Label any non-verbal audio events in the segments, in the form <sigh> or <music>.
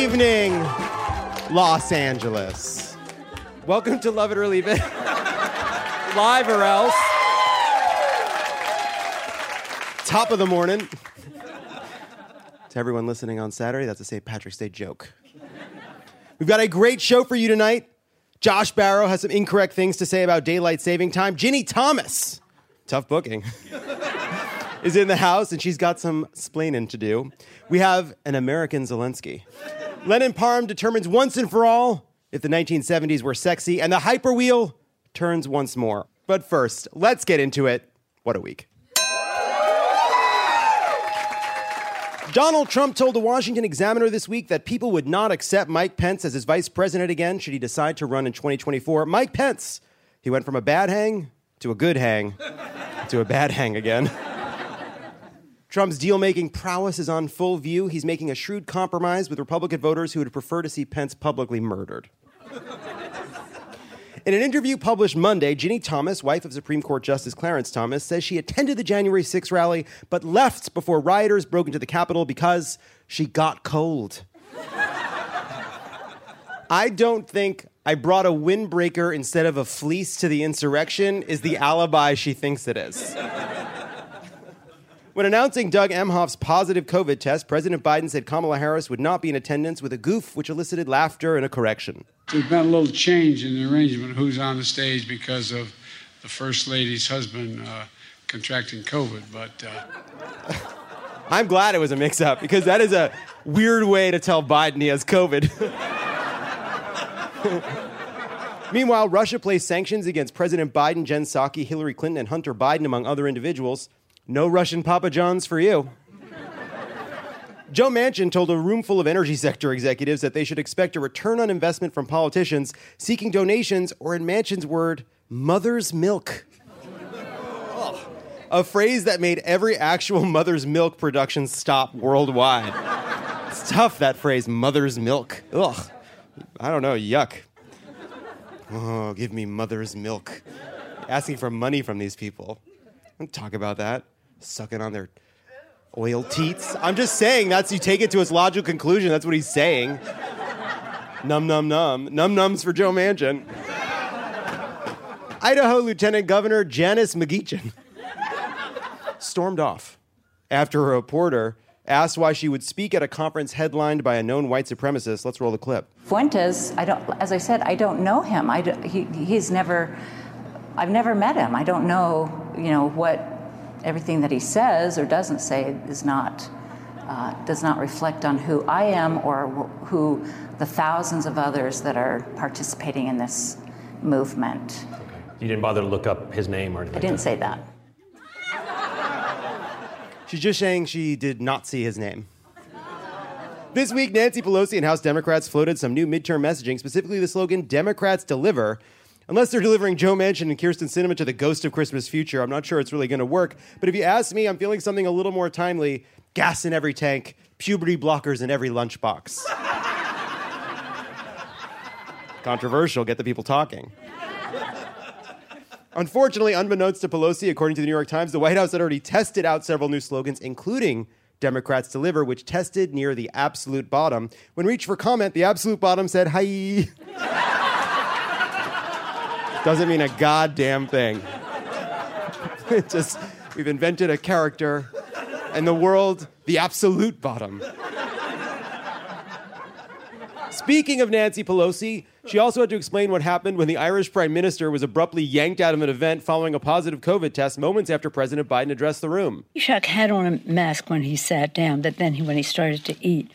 Evening, Los Angeles. Welcome to Love It or Leave It. <laughs> Live or else. Top of the morning. to everyone listening on Saturday, that's a St. Patrick's Day joke. We've got a great show for you tonight. Josh Barro has some incorrect things to say about daylight saving time. Ginni Thomas, tough booking, <laughs> is in the house and she's got some splaining to do. We have an American Zelensky. Lennon Parham determines once and for all if the 1970s were sexy, and the hyperwheel turns once more. But first, let's get into it. What a week. Donald Trump told the Washington Examiner this week that people would not accept Mike Pence as his vice president again should he decide to run in 2024. Mike Pence, he went from a bad hang to a good hang to a bad hang again. <laughs> Trump's deal making prowess is on full view. He's making a shrewd compromise with Republican voters who would prefer to see Pence publicly murdered. In an interview published Monday, Ginni Thomas, wife of Supreme Court Justice Clarence Thomas, says she attended the January 6 rally but left before rioters broke into the Capitol because she got cold. I don't think I brought a windbreaker instead of a fleece to the insurrection is the alibi she thinks it is. When announcing Doug Emhoff's positive COVID test, President Biden said Kamala Harris would not be in attendance with a goof which elicited laughter and a correction. There's been a little change in the arrangement who's on the stage because of the First Lady's husband uh, contracting COVID, but. Uh... <laughs> I'm glad it was a mix up because that is a weird way to tell Biden he has COVID. <laughs> Meanwhile, Russia placed sanctions against President Biden, Jen Psaki, Hillary Clinton, and Hunter Biden, among other individuals. No Russian Papa John's for you. Joe Manchin told a room full of energy sector executives that they should expect a return on investment from politicians seeking donations, or in Manchin's word, mother's milk. Oh, a phrase that made every actual mother's milk production stop worldwide. It's tough, that phrase, mother's milk. Ugh. I don't know, yuck. Oh, give me mother's milk. Asking for money from these people. Don't talk about that. Sucking on their oil teats. I'm just saying that's you take it to its logical conclusion. That's what he's saying. num num num. Num nums for Joe Manchin. Idaho Lieutenant Governor Janice McGeachin stormed off after a reporter asked why she would speak at a conference headlined by a known white supremacist. Let's roll the clip. Fuentes, I don't, as I said, I don't know him. I he, he's never, I've never met him. I don't know, you know, what everything that he says or doesn't say is not, uh, does not reflect on who I am or who the thousands of others that are participating in this movement. You didn't bother to look up his name or anything? I didn't say that. She's just saying she did not see his name. This week, Nancy Pelosi and House Democrats floated some new midterm messaging, specifically the slogan Democrats Deliver. Unless they're delivering Joe Manchin and Kyrsten Sinema to the ghost of Christmas future, I'm not sure it's really going to work. But if you ask me, I'm feeling something a little more timely gas in every tank, puberty blockers in every lunchbox. <laughs> Controversial, get the people talking. Unfortunately, unbeknownst to Pelosi, according to the New York Times, the White House had already tested out several new slogans, including Democrats Deliver, which tested near the absolute bottom. When reached for comment, the absolute bottom said, Hi. <laughs> Doesn't mean a goddamn thing. <laughs> it just, we've invented a character, and the world, the absolute bottom. Speaking of Nancy Pelosi, she also had to explain what happened when the Irish Prime Minister was abruptly yanked out of an event following a positive COVID test moments after President Biden addressed the room. Taoiseach had on a mask when he sat down, but then he, when he started to eat,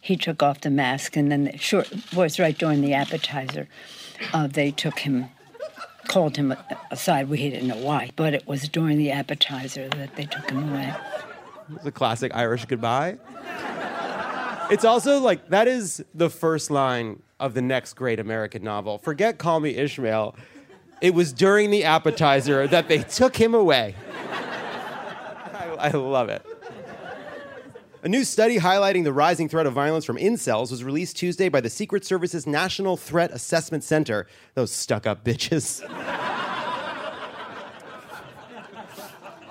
he took off the mask, and then the, sure was right during the appetizer. Uh, they took him called him aside. We didn't know why, but it was during the appetizer that they took him away. It's a classic Irish goodbye. It's also like that is the first line of the next great American novel. Forget Call Me Ishmael. It was during the appetizer that they took him away. <laughs> I, I love it. A new study highlighting the rising threat of violence from incels was released Tuesday by the Secret Service's National Threat Assessment Center. Those stuck up bitches. <laughs>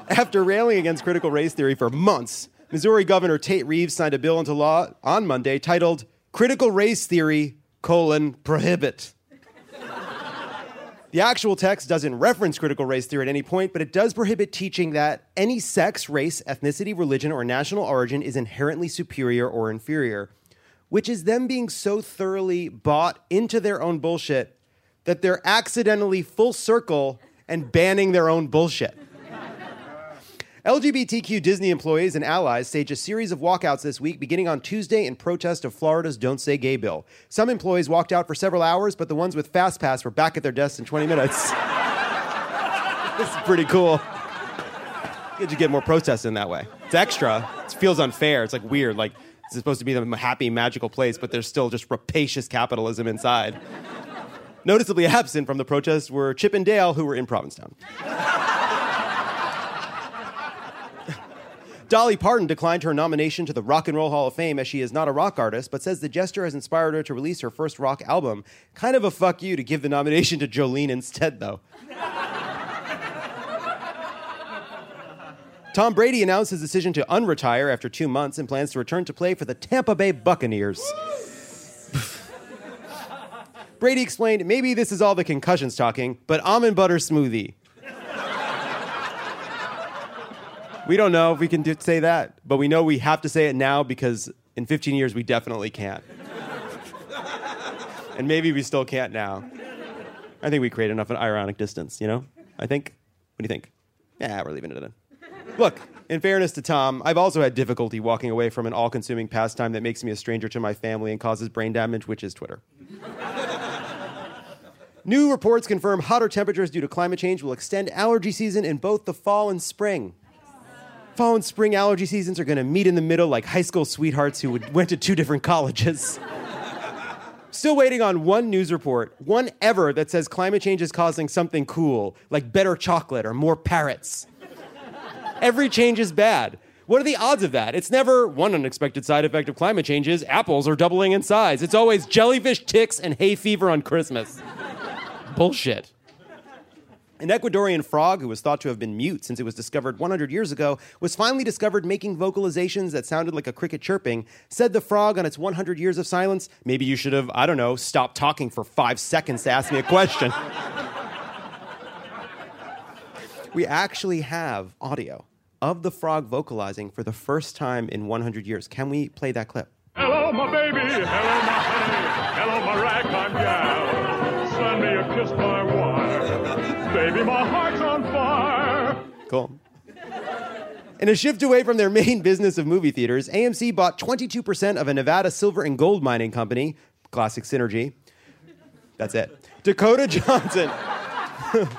After railing against critical race theory for months, Missouri Governor Tate Reeves signed a bill into law on Monday titled Critical Race Theory, colon, prohibit. The actual text doesn't reference critical race theory at any point, but it does prohibit teaching that any sex, race, ethnicity, religion, or national origin is inherently superior or inferior, which is them being so thoroughly bought into their own bullshit that they're accidentally full circle and banning their own bullshit. LGBTQ Disney employees and allies staged a series of walkouts this week, beginning on Tuesday in protest of Florida's Don't Say Gay bill. Some employees walked out for several hours, but the ones with Fast Pass were back at their desks in 20 minutes. <laughs> this is pretty cool. Good you get more protests in that way. It's extra. It feels unfair. It's like weird. Like it's supposed to be the happy, magical place, but there's still just rapacious capitalism inside. Noticeably absent from the protests were Chip and Dale, who were in Provincetown. Dolly Parton declined her nomination to the Rock and Roll Hall of Fame as she is not a rock artist, but says the gesture has inspired her to release her first rock album. Kind of a fuck you to give the nomination to Jolene instead, though. <laughs> Tom Brady announced his decision to unretire after two months and plans to return to play for the Tampa Bay Buccaneers. <laughs> Brady explained, maybe this is all the concussions talking, but almond butter smoothie. We don't know if we can do, say that, but we know we have to say it now because in 15 years we definitely can't. and maybe we still can't now. I think we create enough an ironic distance, you know? I think. What do you think? Yeah, we're leaving it in. Look, in fairness to Tom, I've also had difficulty walking away from an all consuming pastime that makes me a stranger to my family and causes brain damage, which is Twitter. New reports confirm hotter temperatures due to climate change will extend allergy season in both the fall and spring fall and spring allergy seasons are going to meet in the middle like high school sweethearts who <laughs> went to two different colleges. Still waiting on one news report, one ever, that says climate change is causing something cool, like better chocolate or more parrots. Every change is bad. What are the odds of that? It's never one unexpected side effect of climate change is apples are doubling in size. It's always jellyfish, ticks, and hay fever on Christmas. Bullshit. An Ecuadorian frog, who was thought to have been mute since it was discovered 100 years ago, was finally discovered making vocalizations that sounded like a cricket chirping. Said the frog on its 100 years of silence, maybe you should have, I don't know, stopped talking for five seconds to ask me a question. <laughs> we actually have audio of the frog vocalizing for the first time in 100 years. Can we play that clip? Hello, my baby. Hello, my honey. Hello, my ragtime gal. Baby, my heart's on fire. Cool. In a shift away from their main <laughs> business of movie theaters, AMC bought 22% of a Nevada silver and gold mining company, classic synergy. That's it. Dakota <laughs> Johnson. <laughs>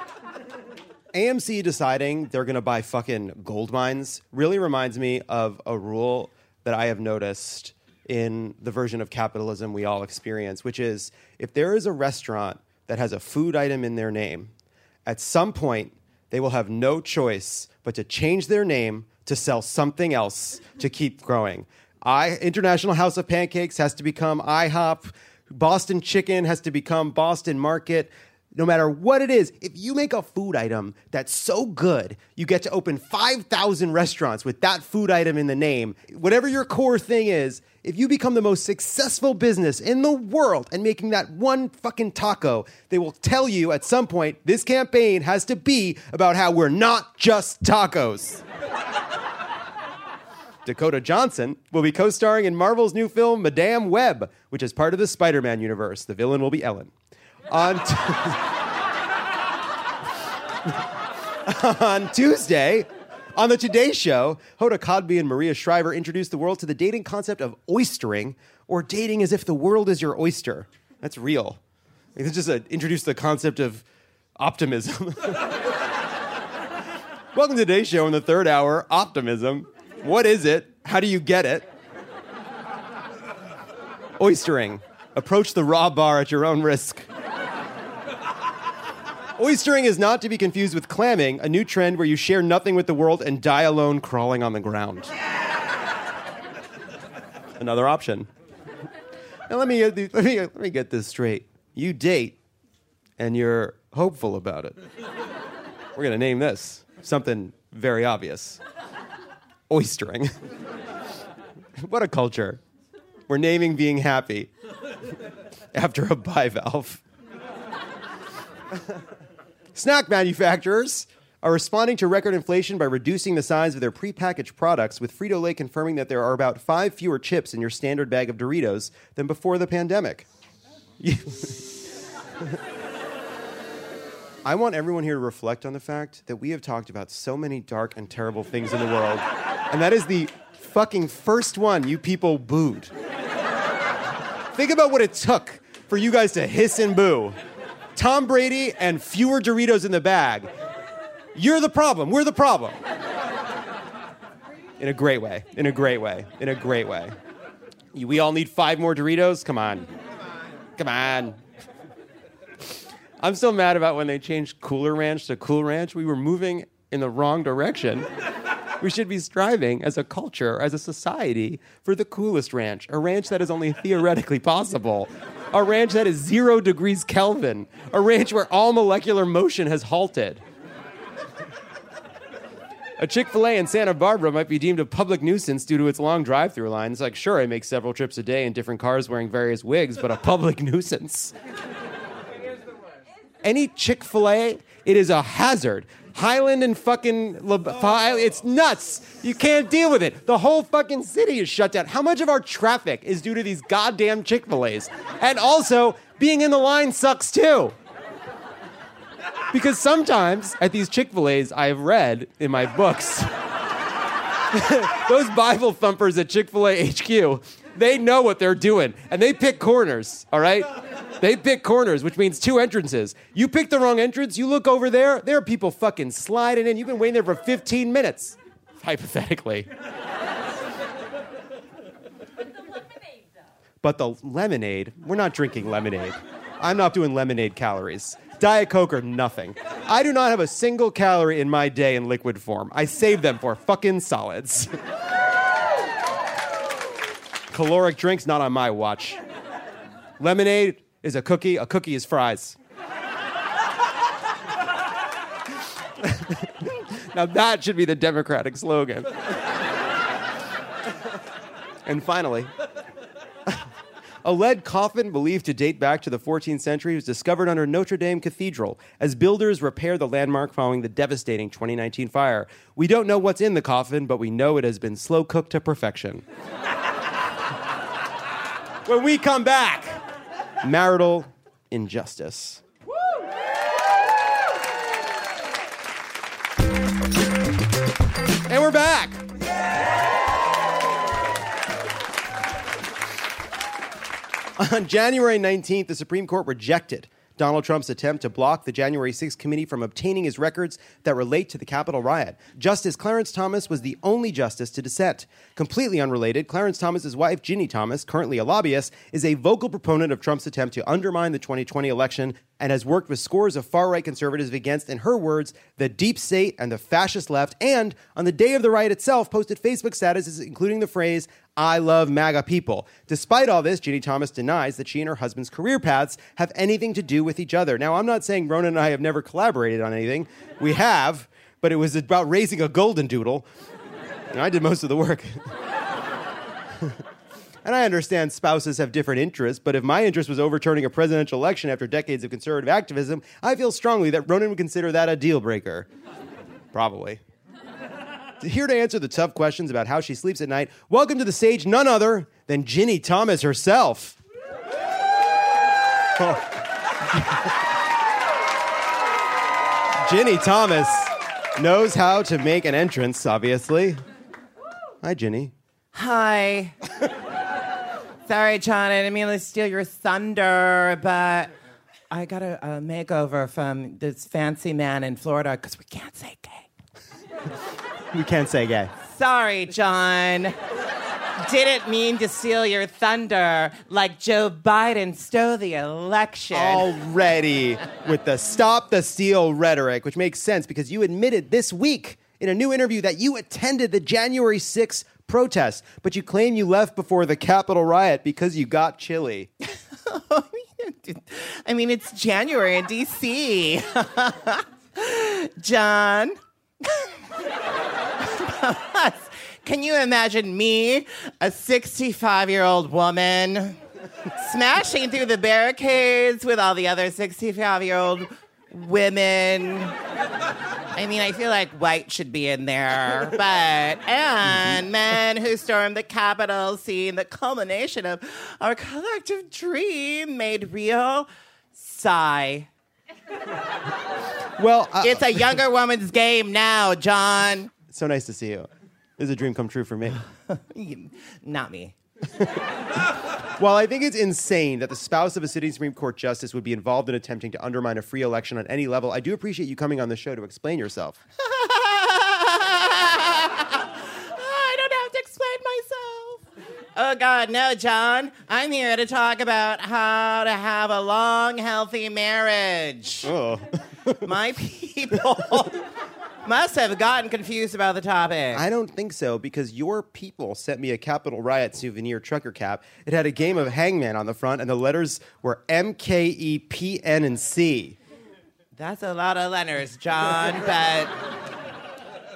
AMC deciding they're going to buy fucking gold mines really reminds me of a rule that I have noticed in the version of capitalism we all experience, which is if there is a restaurant that has a food item in their name, at some point they will have no choice but to change their name to sell something else to keep growing. I International House of Pancakes has to become IHOP. Boston Chicken has to become Boston Market. No matter what it is, if you make a food item that's so good, you get to open 5,000 restaurants with that food item in the name. Whatever your core thing is, if you become the most successful business in the world and making that one fucking taco, they will tell you at some point this campaign has to be about how we're not just tacos. <laughs> Dakota Johnson will be co starring in Marvel's new film, Madame Web, which is part of the Spider Man universe. The villain will be Ellen. On, t- <laughs> on Tuesday, on the Today Show, Hoda Kotb and Maria Shriver introduced the world to the dating concept of oystering, or dating as if the world is your oyster. That's real. They just uh, introduced the concept of optimism. <laughs> Welcome to today's show in the third hour optimism. What is it? How do you get it? Oystering. Approach the raw bar at your own risk. Oystering is not to be confused with clamming, a new trend where you share nothing with the world and die alone crawling on the ground. Another option. Now let me uh, let me uh, let me get this straight. You date and you're hopeful about it. We're going to name this something very obvious. Oystering. <laughs> what a culture. We're naming being happy <laughs> after a bivalve. <laughs> Snack manufacturers are responding to record inflation by reducing the size of their prepackaged products, with Frito Lay confirming that there are about five fewer chips in your standard bag of Doritos than before the pandemic. <laughs> I want everyone here to reflect on the fact that we have talked about so many dark and terrible things in the world, and that is the fucking first one you people booed. Think about what it took for you guys to hiss and boo. Tom Brady and fewer Doritos in the bag. You're the problem. We're the problem. In a great way. In a great way. In a great way. We all need five more Doritos? Come on. Come on. I'm still mad about when they changed Cooler Ranch to Cool Ranch. We were moving in the wrong direction. We should be striving as a culture, as a society, for the coolest ranch, a ranch that is only theoretically possible, a ranch that is zero degrees Kelvin, a ranch where all molecular motion has halted. A Chick fil A in Santa Barbara might be deemed a public nuisance due to its long drive through line. It's like, sure, I make several trips a day in different cars wearing various wigs, but a public <laughs> nuisance. Any Chick fil A, it is a hazard. Highland and fucking La- Fi- it's nuts. You can't deal with it. The whole fucking city is shut down. How much of our traffic is due to these goddamn Chick fil A's? And also, being in the line sucks too. Because sometimes at these Chick fil A's, I have read in my books, <laughs> those Bible thumpers at Chick fil A HQ, they know what they're doing and they pick corners, all right? They pick corners, which means two entrances. You pick the wrong entrance, you look over there, there are people fucking sliding in. You've been waiting there for 15 minutes, hypothetically. But the lemonade, we're not drinking lemonade. I'm not doing lemonade calories. Diet Coke or nothing. I do not have a single calorie in my day in liquid form. I save them for fucking solids. <laughs> Caloric drinks, not on my watch. Lemonade is a cookie, a cookie is fries. <laughs> now that should be the Democratic slogan. and finally, <laughs> a lead coffin believed to date back to the 14th century was discovered under Notre Dame Cathedral as builders repair the landmark following the devastating 2019 fire. We don't know what's in the coffin, but we know it has been slow cooked to perfection. <laughs> when we come back, marital injustice. And we're back. On January 19th, the Supreme Court rejected Donald Trump's attempt to block the January 6th committee from obtaining his records that relate to the Capitol riot. Justice Clarence Thomas was the only justice to dissent. Completely unrelated, Clarence Thomas's wife, Ginni Thomas, currently a lobbyist, is a vocal proponent of Trump's attempt to undermine the 2020 election and has worked with scores of far right conservatives against, in her words, the deep state and the fascist left, and on the day of the riot itself, posted Facebook statuses including the phrase, I love MAGA people. Despite all this, Ginni Thomas denies that she and her husband's career paths have anything to do with each other. Now, I'm not saying Ronan and I have never collaborated on anything. We have, but it was about raising a golden doodle. And I did most of the work. <laughs> And I understand spouses have different interests, but if my interest was overturning a presidential election after decades of conservative activism, I feel strongly that Ronan would consider that a deal breaker. Probably. Here to answer the tough questions about how she sleeps at night, welcome to the stage none other than Ginni Thomas herself. Oh. <laughs> Ginni Thomas knows how to make an entrance, obviously. Hi, Ginni. Hi. <laughs> Sorry, John. I didn't mean to steal your thunder, but I got a, a makeover from this fancy man in Florida because we can't say gay. <laughs> We can't say gay. Sorry, John. Didn't mean to steal your thunder like Joe Biden stole the election. Already with the stop the steal rhetoric, which makes sense because you admitted this week in a new interview that you attended the January 6th protest, but you claim you left before the Capitol riot because you got chilly. <laughs> I mean, it's January in DC. <laughs> John. <laughs> Can you imagine me, a 65 year old woman, smashing through the barricades with all the other 65 year old women? I mean, I feel like white should be in there, but and men who stormed the Capitol, seeing the culmination of our collective dream made real. Sigh. Well, uh, It's a younger woman's game now, John. so nice to see you. This is a dream come true for me. <laughs> Not me. While I think it's insane that the spouse of a sitting Supreme Court justice would be involved in attempting to undermine a free election on any level, I do appreciate you coming on the show to explain yourself. <laughs> I don't have to explain myself. Oh, God, no, John. I'm here to talk about how to have a long, healthy marriage. Oh. My people <laughs> must have gotten confused about the topic. I don't think so because your people sent me a Capitol Riot souvenir trucker cap. It had a game of hangman on the front, and the letters were M, K, E, P, N, and C. That's a lot of letters, John, but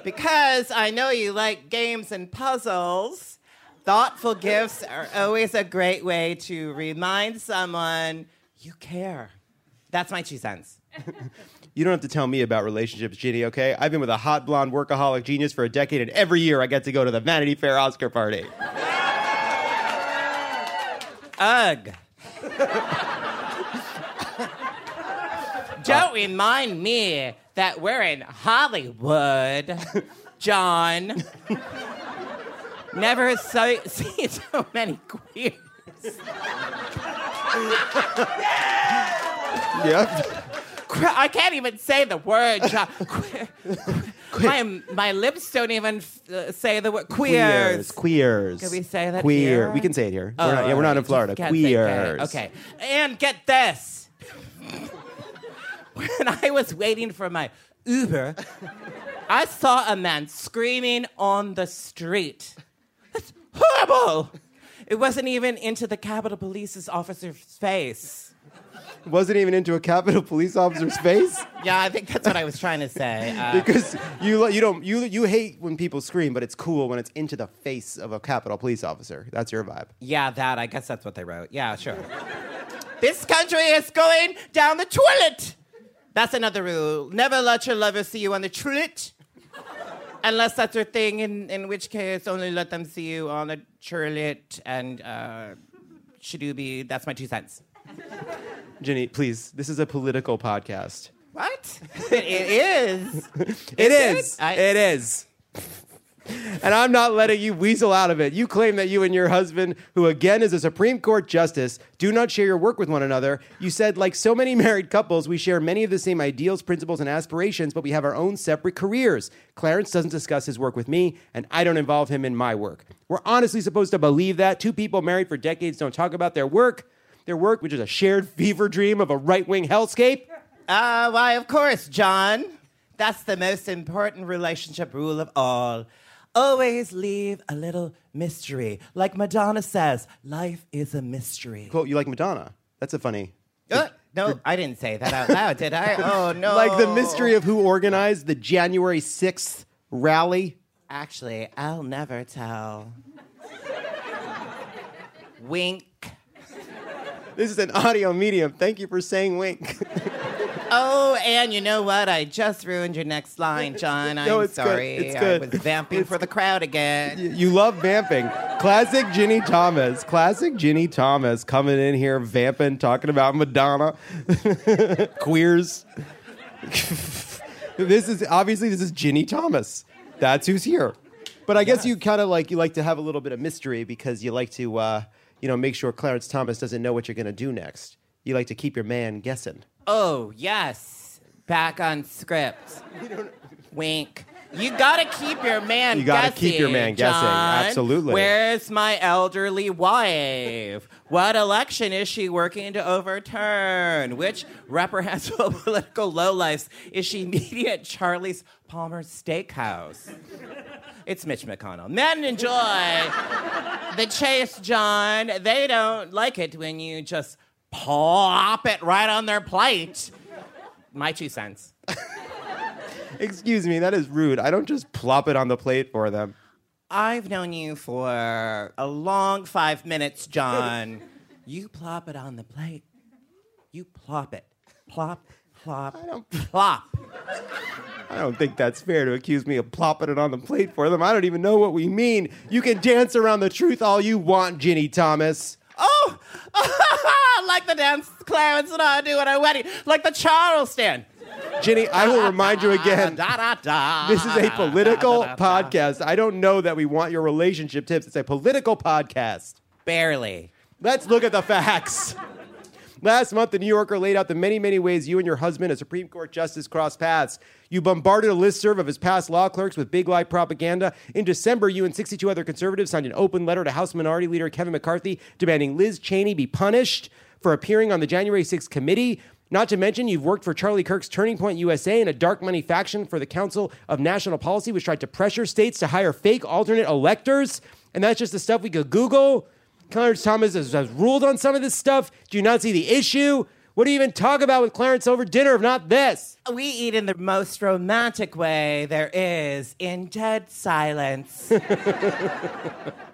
because I know you like games and puzzles, thoughtful gifts are always a great way to remind someone you care. That's my two cents. <laughs> You don't have to tell me about relationships, Ginni, okay? I've been with a hot blonde workaholic genius for a decade, and every year I get to go to the Vanity Fair Oscar party. Ugh. <laughs> Don't remind me that we're in Hollywood, John. Never so, <laughs> seen so many queers. Yep. I can't even say the word. <laughs> queer, Que- my, my lips don't even uh, say the word queers. Queers. Can we say that Queer. here? We can say it here. Oh, we're not, yeah, we're not in Florida. just can't say gay. Queers. Okay. And get this. <laughs> when I was waiting for my Uber, I saw a man screaming on the street. That's horrible. It wasn't even into the Capitol Police's officer's face. Wasn't even into a Capitol Police officer's face Yeah, I think that's what I was trying to say. <laughs> Uh, because you you don't you you hate when people scream, but it's cool when it's into the face of a Capitol Police officer. That's your vibe. yeah, that. I guess that's what they wrote. Yeah, sure. this country is going down the toilet. That's another rule. Never let your lover see you on the toilet. Unless that's your thing, in, in which case, only let them see you on the toilet and uh, Shadooby. That's my two cents. Ginni, please. This is a political podcast. What? it is. <laughs> It Is is. it? I- it is. And I'm not letting you weasel out of it. You claim that you and your husband, who again is a Supreme Court justice, do not share your work with one another. You said, like so many married couples, we share many of the same ideals, principles, and aspirations, but we have our own separate careers. Clarence doesn't discuss his work with me, and I don't involve him in my work. We're honestly supposed to believe that. Two people married for decades don't talk about their work. Their work, which is a shared fever dream of a right wing hellscape. Uh, why, of course, John. That's the most important relationship rule of all. Always leave a little mystery. Like Madonna says, life is a mystery. Quote, you like Madonna. That's a funny. Uh, no, I didn't say that out loud, did I? <laughs> Oh, no. Like the mystery of who organized the January 6th rally. Actually, I'll never tell. Wink. This is an audio medium. Thank you for saying wink. <laughs> Oh, and you know what? I just ruined your next line, <laughs> John. I'm No, it's good. sorry. It's good. I was vamping for the crowd again. you love vamping. Classic Ginni Thomas. Classic Ginni Thomas coming in here vamping, talking about Madonna, <laughs> queers. this is obviously this is Ginni Thomas. That's who's here. But I guess you kind of like you like to have a little bit of mystery because you like to uh, you know make sure Clarence Thomas doesn't know what you're going to do next. You like to keep your man guessing. Oh, yes. Back on script. <laughs> Wink. You gotta keep your man You gotta guessing. keep your man guessing. John. Absolutely. Where's my elderly wife? What election is she working to overturn? Which reprehensible <laughs> political lowlifes is she meeting at Charlie's Palmer's Steakhouse? It's Mitch McConnell. Men enjoy the chase, John. They don't like it when you just pop it right on their plate. My two cents. <laughs> Excuse me, that is rude. I don't just plop it on the plate for them. I've known you for a long five minutes, John. <laughs> you plop it on the plate. You plop it. Plop, plop, I don't, plop. I don't think that's fair to accuse me of plopping it on the plate for them. I don't even know what we mean. You can dance around the truth all you want, Ginni Thomas. Oh, <laughs> like the dance Clarence and I do at our wedding, like the Charleston. Ginni, I will ah, remind you ah, again. Da, da, This is a political podcast. I don't know that we want your relationship tips. It's a political podcast. Barely. Let's look at the facts. Last month, the New Yorker laid out the many, many ways you and your husband, a Supreme Court justice, crossed paths. You bombarded a listserv of his past law clerks with big lie propaganda. In December, you and 62 other conservatives signed an open letter to House Minority Leader Kevin McCarthy demanding Liz Cheney be punished for appearing on the January 6th committee. Not to mention, you've worked for Charlie Kirk's Turning Point USA and a dark money faction for the Council of National Policy, which tried to pressure states to hire fake alternate electors. And that's just the stuff we could Google. Clarence Thomas has, has ruled on some of this stuff. Do you not see the issue? What do you even talk about with Clarence over dinner if not this? We eat in the most romantic way there is in dead silence. <laughs>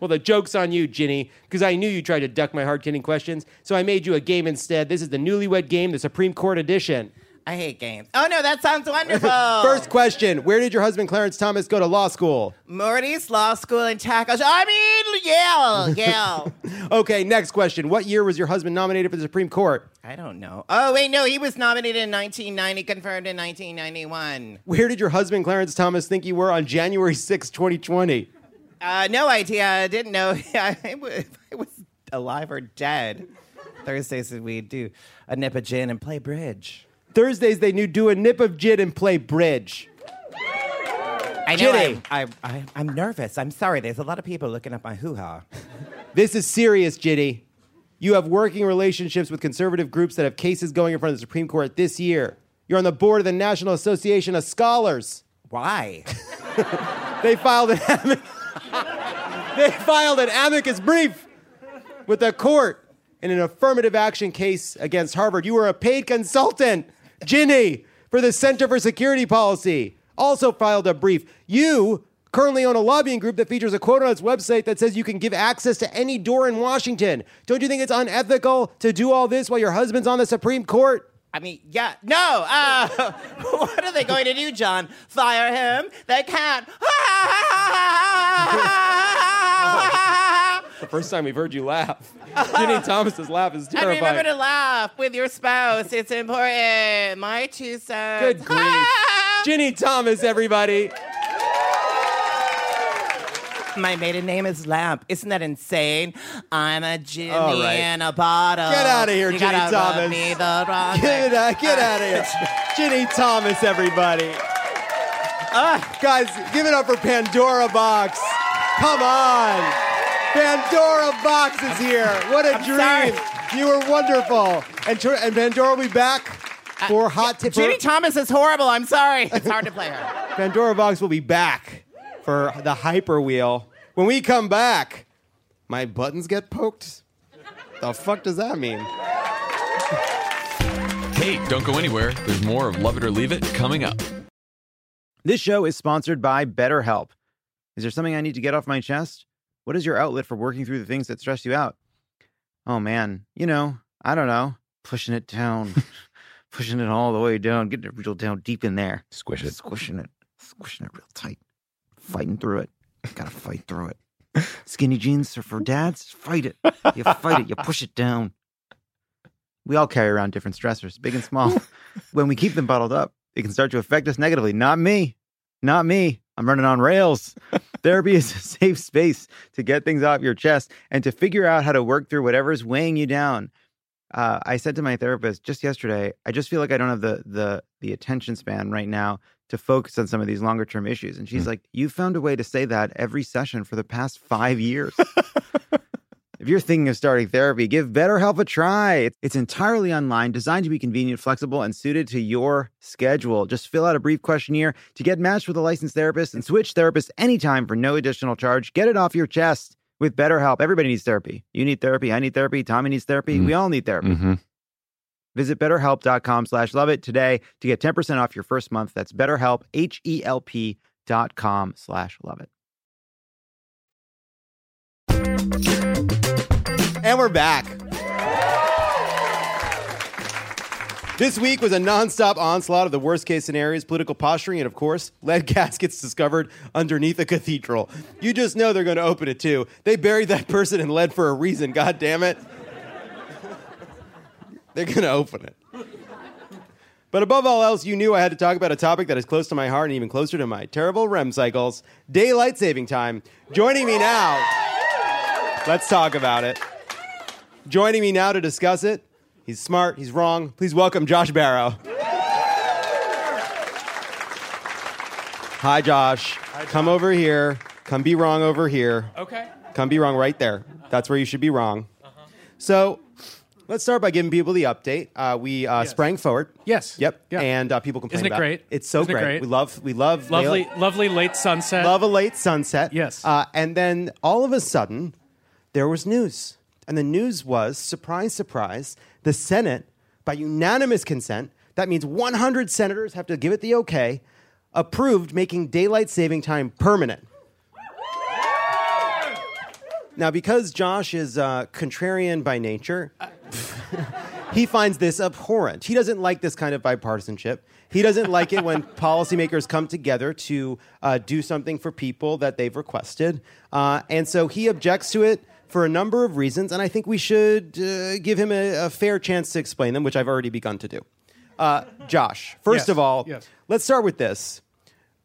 Well, the joke's on you, Ginni, because I knew you tried to duck my hard hitting questions, so I made you a game instead. This is the newlywed game, the Supreme Court edition. I hate games. Oh no, that sounds wonderful. <laughs> First question Where did your husband, Clarence Thomas, go to law school? Morty's Law School in Taco. I mean, Yale, Yale. <laughs> Okay, next question. What year was your husband nominated for the Supreme Court? I don't know. Oh wait, no, he was nominated in 1990, confirmed in 1991. Where did your husband, Clarence Thomas, think you were on January 6, 2020? Uh, no idea. I didn't know <laughs> I was, I was alive or dead. Thursdays we do a nip of gin and play bridge. Thursdays, they knew do a nip of gin and play bridge. I know. Ginni. I, I, I, I'm nervous. I'm sorry. There's a lot of people looking up my hoo ha. This is serious, Ginni. You have working relationships with conservative groups that have cases going in front of the Supreme Court this year. You're on the board of the National Association of Scholars. Why? <laughs> They filed an <laughs> they filed an amicus brief with the court in an affirmative action case against Harvard. You were a paid consultant, Ginni, for the Center for Security Policy. Also filed a brief. You currently own a lobbying group that features a quote on its website that says you can give access to any door in Washington. Don't you think it's unethical to do all this while your husband's on the Supreme Court? I mean, yeah, no. Uh, <laughs> what are they going to do, John? Fire him? They can't. <laughs> <laughs> <laughs> The first time we've heard you laugh. Ginni <laughs> Thomas's laugh is And terrifying. remember to laugh with your spouse. It's important. My two cents. Good grief. <laughs> Ginni Thomas, everybody. My maiden name is Lamp. Isn't that insane? I'm a Jimmy All right. in a bottle. Get outta here, you Ginny gotta rub Thomas. Me the wrong Get, way. out, get out of here. Ginni Thomas, everybody. Guys, give it up for Pandora Boxx. Come on. Pandora Boxx is here. What a dream. sorry. You were wonderful. And, Tr- and Pandora will be back for uh, Hot Tip. Ginni Thomas is horrible. I'm sorry. It's hard to play her. Pandora Boxx will be back for the Hyper Wheel. When we come back, my buttons get poked. The fuck does that mean? Hey, don't go anywhere. There's more of Love It or Leave It coming up. This show is sponsored by BetterHelp. Is there something I need to get off my chest? What is your outlet for working through the things that stress you out? Oh man, you know, I don't know, pushing it down, <laughs> <laughs> pushing it all the way down, getting it real down deep in there. Squish it. Squishing it, squishing it real tight, fighting through it. Gotta fight through it. <laughs> Skinny jeans are for dads. Fight it. You fight it. You push it down. We all carry around different stressors, big and small. when we keep them bottled up, it can start to affect us negatively. Not me. Not me. I'm running on rails. <laughs> Therapy is a safe space to get things off your chest and to figure out how to work through whatever's weighing you down. uh, I said to my therapist just yesterday, I just feel like I don't have the the the attention span right now to focus on some of these longer term issues. And she's like, "You found a way to say that every session for the past five years." <laughs> If you're thinking of starting therapy, give BetterHelp a try. It's- entirely online, designed to be convenient, flexible, and suited to your schedule. Just fill out a brief questionnaire to get matched with a licensed therapist and switch therapists anytime for no additional charge. Get it off your chest with BetterHelp. Everybody needs therapy. You need therapy. I need therapy. Tommy needs therapy. We all need therapy. Mm-hmm. Visit betterhelp.com slash love it today to get 10% off your first month. That's betterhelp, H-E-L-P dot com slash love it. And we're back. This week was a nonstop onslaught of the worst case scenarios, political posturing, and of course, lead <laughs> caskets discovered underneath a cathedral. You just know they're going to open it too. They buried that person in lead for a reason, god damn it. <laughs> they're going to open it. But above all else, you knew I had to talk about a topic that is close to my heart and even closer to my terrible REM cycles daylight saving time. Joining me now, let's talk about it. Joining me now to discuss it, he's smart, he's wrong. Please welcome Josh Barro. Hi, Josh. Hi. Come over here. Come be wrong over here. Okay. Come be wrong right there. That's where you should be wrong. So let's start by giving people the update. Uh, we uh, sprang forward. Yes. Yep. Yeah. And uh, people complain Isn't it about great? It's so Isn't it great. great? We love. We love. Lovely, lovely late sunset. Love a late sunset. Yes. Uh, and then all of a sudden, there was news. And the news was surprise, surprise, the Senate, by unanimous consent, that means 100 senators have to give it the okay, approved making daylight saving time permanent. Now, because Josh is uh, contrarian by nature, <laughs> he finds this abhorrent. He doesn't like this kind of bipartisanship. He doesn't like it when <laughs> policymakers come together to uh, do something for people that they've requested. Uh, and so he objects to it for a number of reasons, and I think we should uh, give him a, a fair chance to explain them, which I've already begun to do. Uh, Josh, first Yes, of all, yes. let's start with this.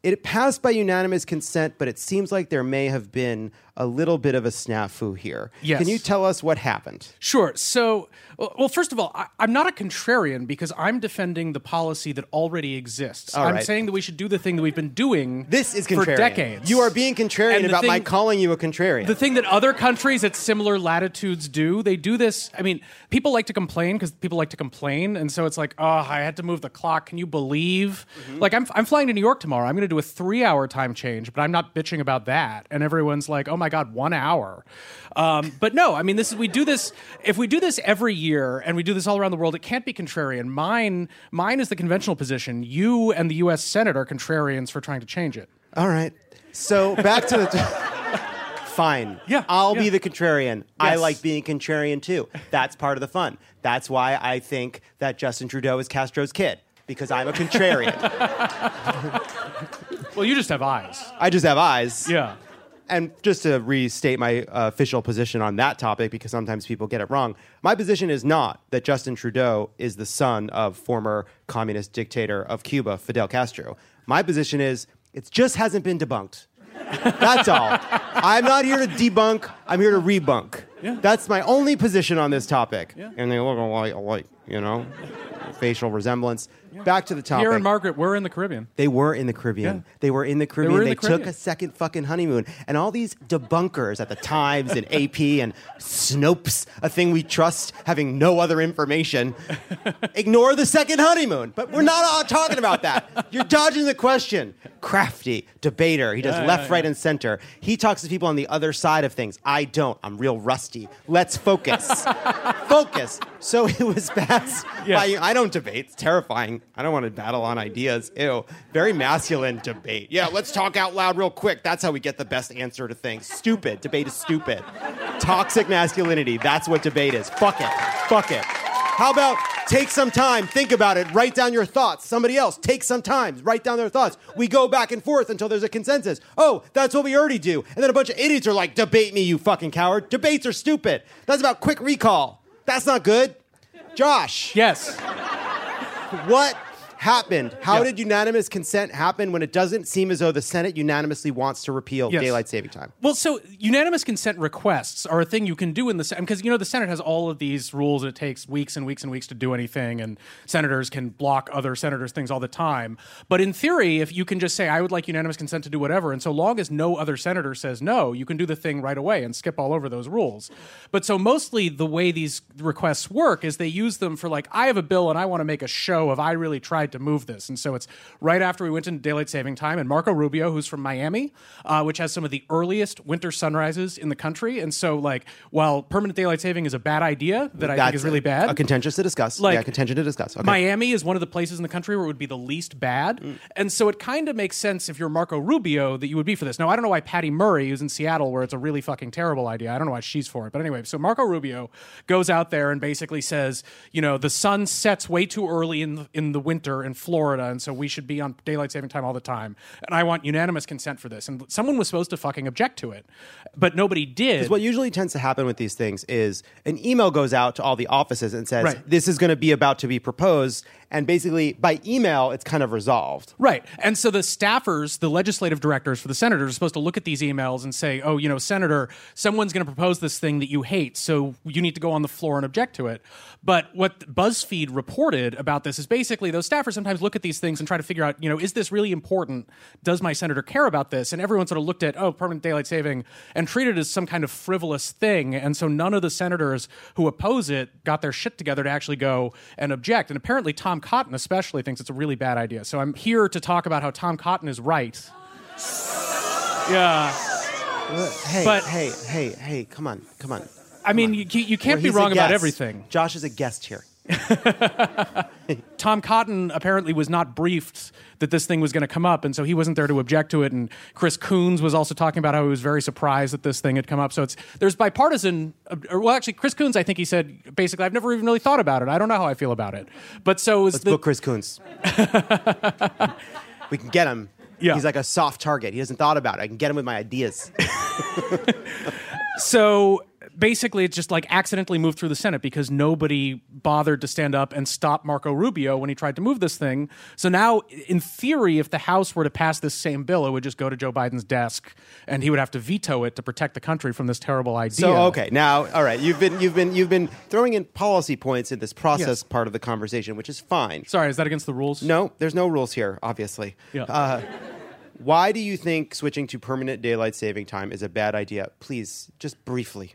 It passed by unanimous consent, but it seems like there may have been a little bit of a snafu here. Yes. Can you tell us what happened? Sure. So, well, first of all, I, I'm not a contrarian because I'm defending the policy that already exists. All I'm right. saying that we should do the thing that we've been doing This is for decades. You are being contrarian about my calling you a contrarian. The thing that other countries at similar latitudes do, they do this. I mean, people like to complain because people like to complain. And so it's like, oh, I had to move the clock. Can you believe? Mm-hmm. Like, I'm, I'm flying to New York tomorrow. I'm going to do a three hour time change, but I'm not bitching about that. And everyone's like, oh my God, one hour. Um, but no, I mean, this is, we do this, if we do this every year and we do this all around the world, it can't be contrarian. Mine, mine is the conventional position. You and the US Senate are contrarians for trying to change it. All right. So back to the. Fine. Yeah, I'll be the contrarian. I like being contrarian too. That's part of the fun. That's why I think that Justin Trudeau is Castro's kid because I'm a contrarian. <laughs> Well, you just have eyes. I just have eyes. Yeah. And just to restate my uh, official position on that topic, because sometimes people get it wrong, my position is not that Justin Trudeau is the son of former communist dictator of Cuba, Fidel Castro. My position is it just hasn't been debunked. That's all. I'm not here to debunk, I'm here to rebunk. That's my only position on this topic. Yeah. And they look alike, alike you know? Facial resemblance. Back to the topic. Pierre and Margaret, we're in the Caribbean. They were in the Caribbean. Yeah. They were in the Caribbean. They the Caribbean. took a second fucking honeymoon. And all these debunkers at the Times and <laughs> AP and Snopes, a thing we trust having no other information, <laughs> ignore the second honeymoon. But we're not all talking about that. You're dodging the question. Crafty, debater. He does Yeah, left, yeah, right, and center. He talks to people on the other side of things. I don't. I'm real rusty. Let's focus. <laughs> focus. So it was passed <laughs> Yes. by I don't debate. It's terrifying. I don't want to battle on ideas. Ew. Very masculine debate. Yeah, let's talk out loud real quick. That's how we get the best answer to things. Stupid. Debate is stupid. Toxic masculinity. That's what debate is. Fuck it. Fuck it. How about take some time, think about it, write down your thoughts. Somebody else, take some time, write down their thoughts. We go back and forth until there's a consensus. Oh, that's what we already do. And then a bunch of idiots are like, debate me, you fucking coward. Debates are stupid. That's about quick recall. That's not good. Josh. Yes. What happened? How did unanimous consent happen when it doesn't seem as though the Senate unanimously wants to repeal Yes. daylight saving time? Well, so unanimous consent requests are a thing you can do in the Senate because you know the Senate has all of these rules and it takes weeks and weeks and weeks to do anything, and senators can block other senators' things all the time. But in theory, if you can just say I would like unanimous consent to do whatever, and so long as no other senator says no, you can do the thing right away and skip all over those rules. But so mostly the way these requests work is they use them for like I have a bill and I want to make a show of I really tried to move this, and so it's right after we went into daylight saving time, and Marco Rubio, who's from Miami, uh, which has some of the earliest winter sunrises in the country, and so like while permanent daylight saving is a bad idea that I think is really bad, A contentious to discuss. Like, yeah, contention to discuss. Okay. Miami is one of the places in the country where it would be the least bad. Mm. And so it kind of makes sense if you're Marco Rubio that you would be for this. Now, I don't know why Patty Murray, who's in Seattle, where it's a really fucking terrible idea, I don't know why she's for it. But anyway, so Marco Rubio goes out there and basically says, you know, the sun sets way too early in the, in the winter in Florida. And so we should be on daylight saving time all the time. And I want unanimous consent for this. And someone was supposed to fucking object to it, but nobody did. Because what usually tends to happen with these things is an email goes out to all the offices and says, Right. this is going to be about to be proposed. And basically, by email, it's kind of resolved. Right. And so the staffers, the legislative directors for the senators, are supposed to look at these emails and say, oh, you know, Senator, someone's going to propose this thing that you hate, so you need to go on the floor and object to it. But what BuzzFeed reported about this is basically those staffers sometimes look at these things and try to figure out, you know, is this really important? Does my senator care about this? And everyone sort of looked at, oh, permanent daylight saving and treated it as some kind of frivolous thing. And so none of the senators who oppose it got their shit together to actually go and object. And apparently Tom Cotton especially thinks it's a really bad idea. So I'm here to talk about how Tom Cotton is right. Yeah. Hey, But- hey, hey, hey, come on, come on. I mean, you, you can't be he's a wrong about guest. everything. Josh is a guest here. <laughs> Tom Cotton apparently was not briefed that this thing was going to come up, and so he wasn't there to object to it. And Chris Coons was also talking about how he was very surprised that this thing had come up. So it's there's bipartisan. Or, well, actually, Chris Coons, I think he said basically, I've never even really thought about it. I don't know how I feel about it. But so it was Let's the, book Chris Coons. <laughs> we can get him. Yeah. He's like a soft target. He hasn't thought about it. I can get him with my ideas. <laughs> So basically, it just like accidentally moved through the Senate because nobody bothered to stand up and stop Marco Rubio when he tried to move this thing. So now, in theory, if the House were to pass this same bill, it would just go to Joe Biden's desk and he would have to veto it to protect the country from this terrible idea. So okay, now all right, you've been you've been you've been throwing in policy points in this process Yes. part of the conversation, which is fine. Sorry, is that against the rules? No, there's no rules here, obviously. Yeah. Uh, why do you think switching to permanent daylight saving time is a bad idea? Please, just briefly.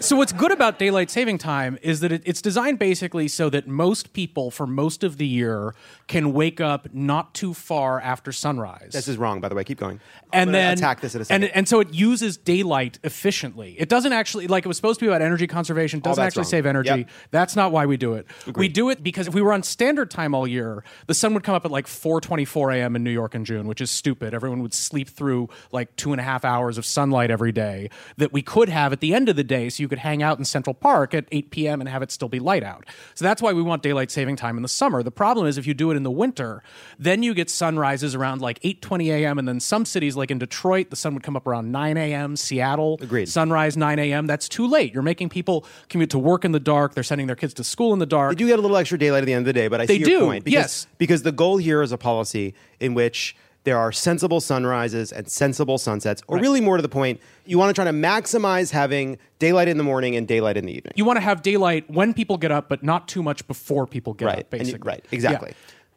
So what's good about daylight saving time is that it, it's designed basically so that most people for most of the year can wake up not too far after sunrise. This is wrong, by the way. Keep going. And then attack this in a second. and so it uses daylight efficiently. It doesn't actually like it was supposed to be about energy conservation. Doesn't actually wrong. save energy. Yep. That's not why we do it. We do it because if we were on standard time all year, the sun would come up at like 4:24 a.m. in New York in June, which is stupid. Everyone would sleep through like two and a half hours of sunlight every day that we could have at the end of the day, so you could hang out in Central Park at 8 p.m. and have it still be light out. So that's why we want daylight saving time in the summer. The problem is if you do it in the winter, then you get sunrises around like 8:20 a.m. and then some cities like in Detroit, the sun would come up around 9 a.m. Seattle, Agreed. sunrise 9 a.m. That's too late. You're making people commute to work in the dark. They're sending their kids to school in the dark. They do get a little extra daylight at the end of the day, but I They see do, your point. Because, yes. Because the goal here is a policy in which there are sensible sunrises and sensible sunsets, or Right. really more to the point, you want to try to maximize having daylight in the morning and daylight in the evening. you want to have daylight when people get up, but not too much before people get right. up. You- Basically, right. Exactly.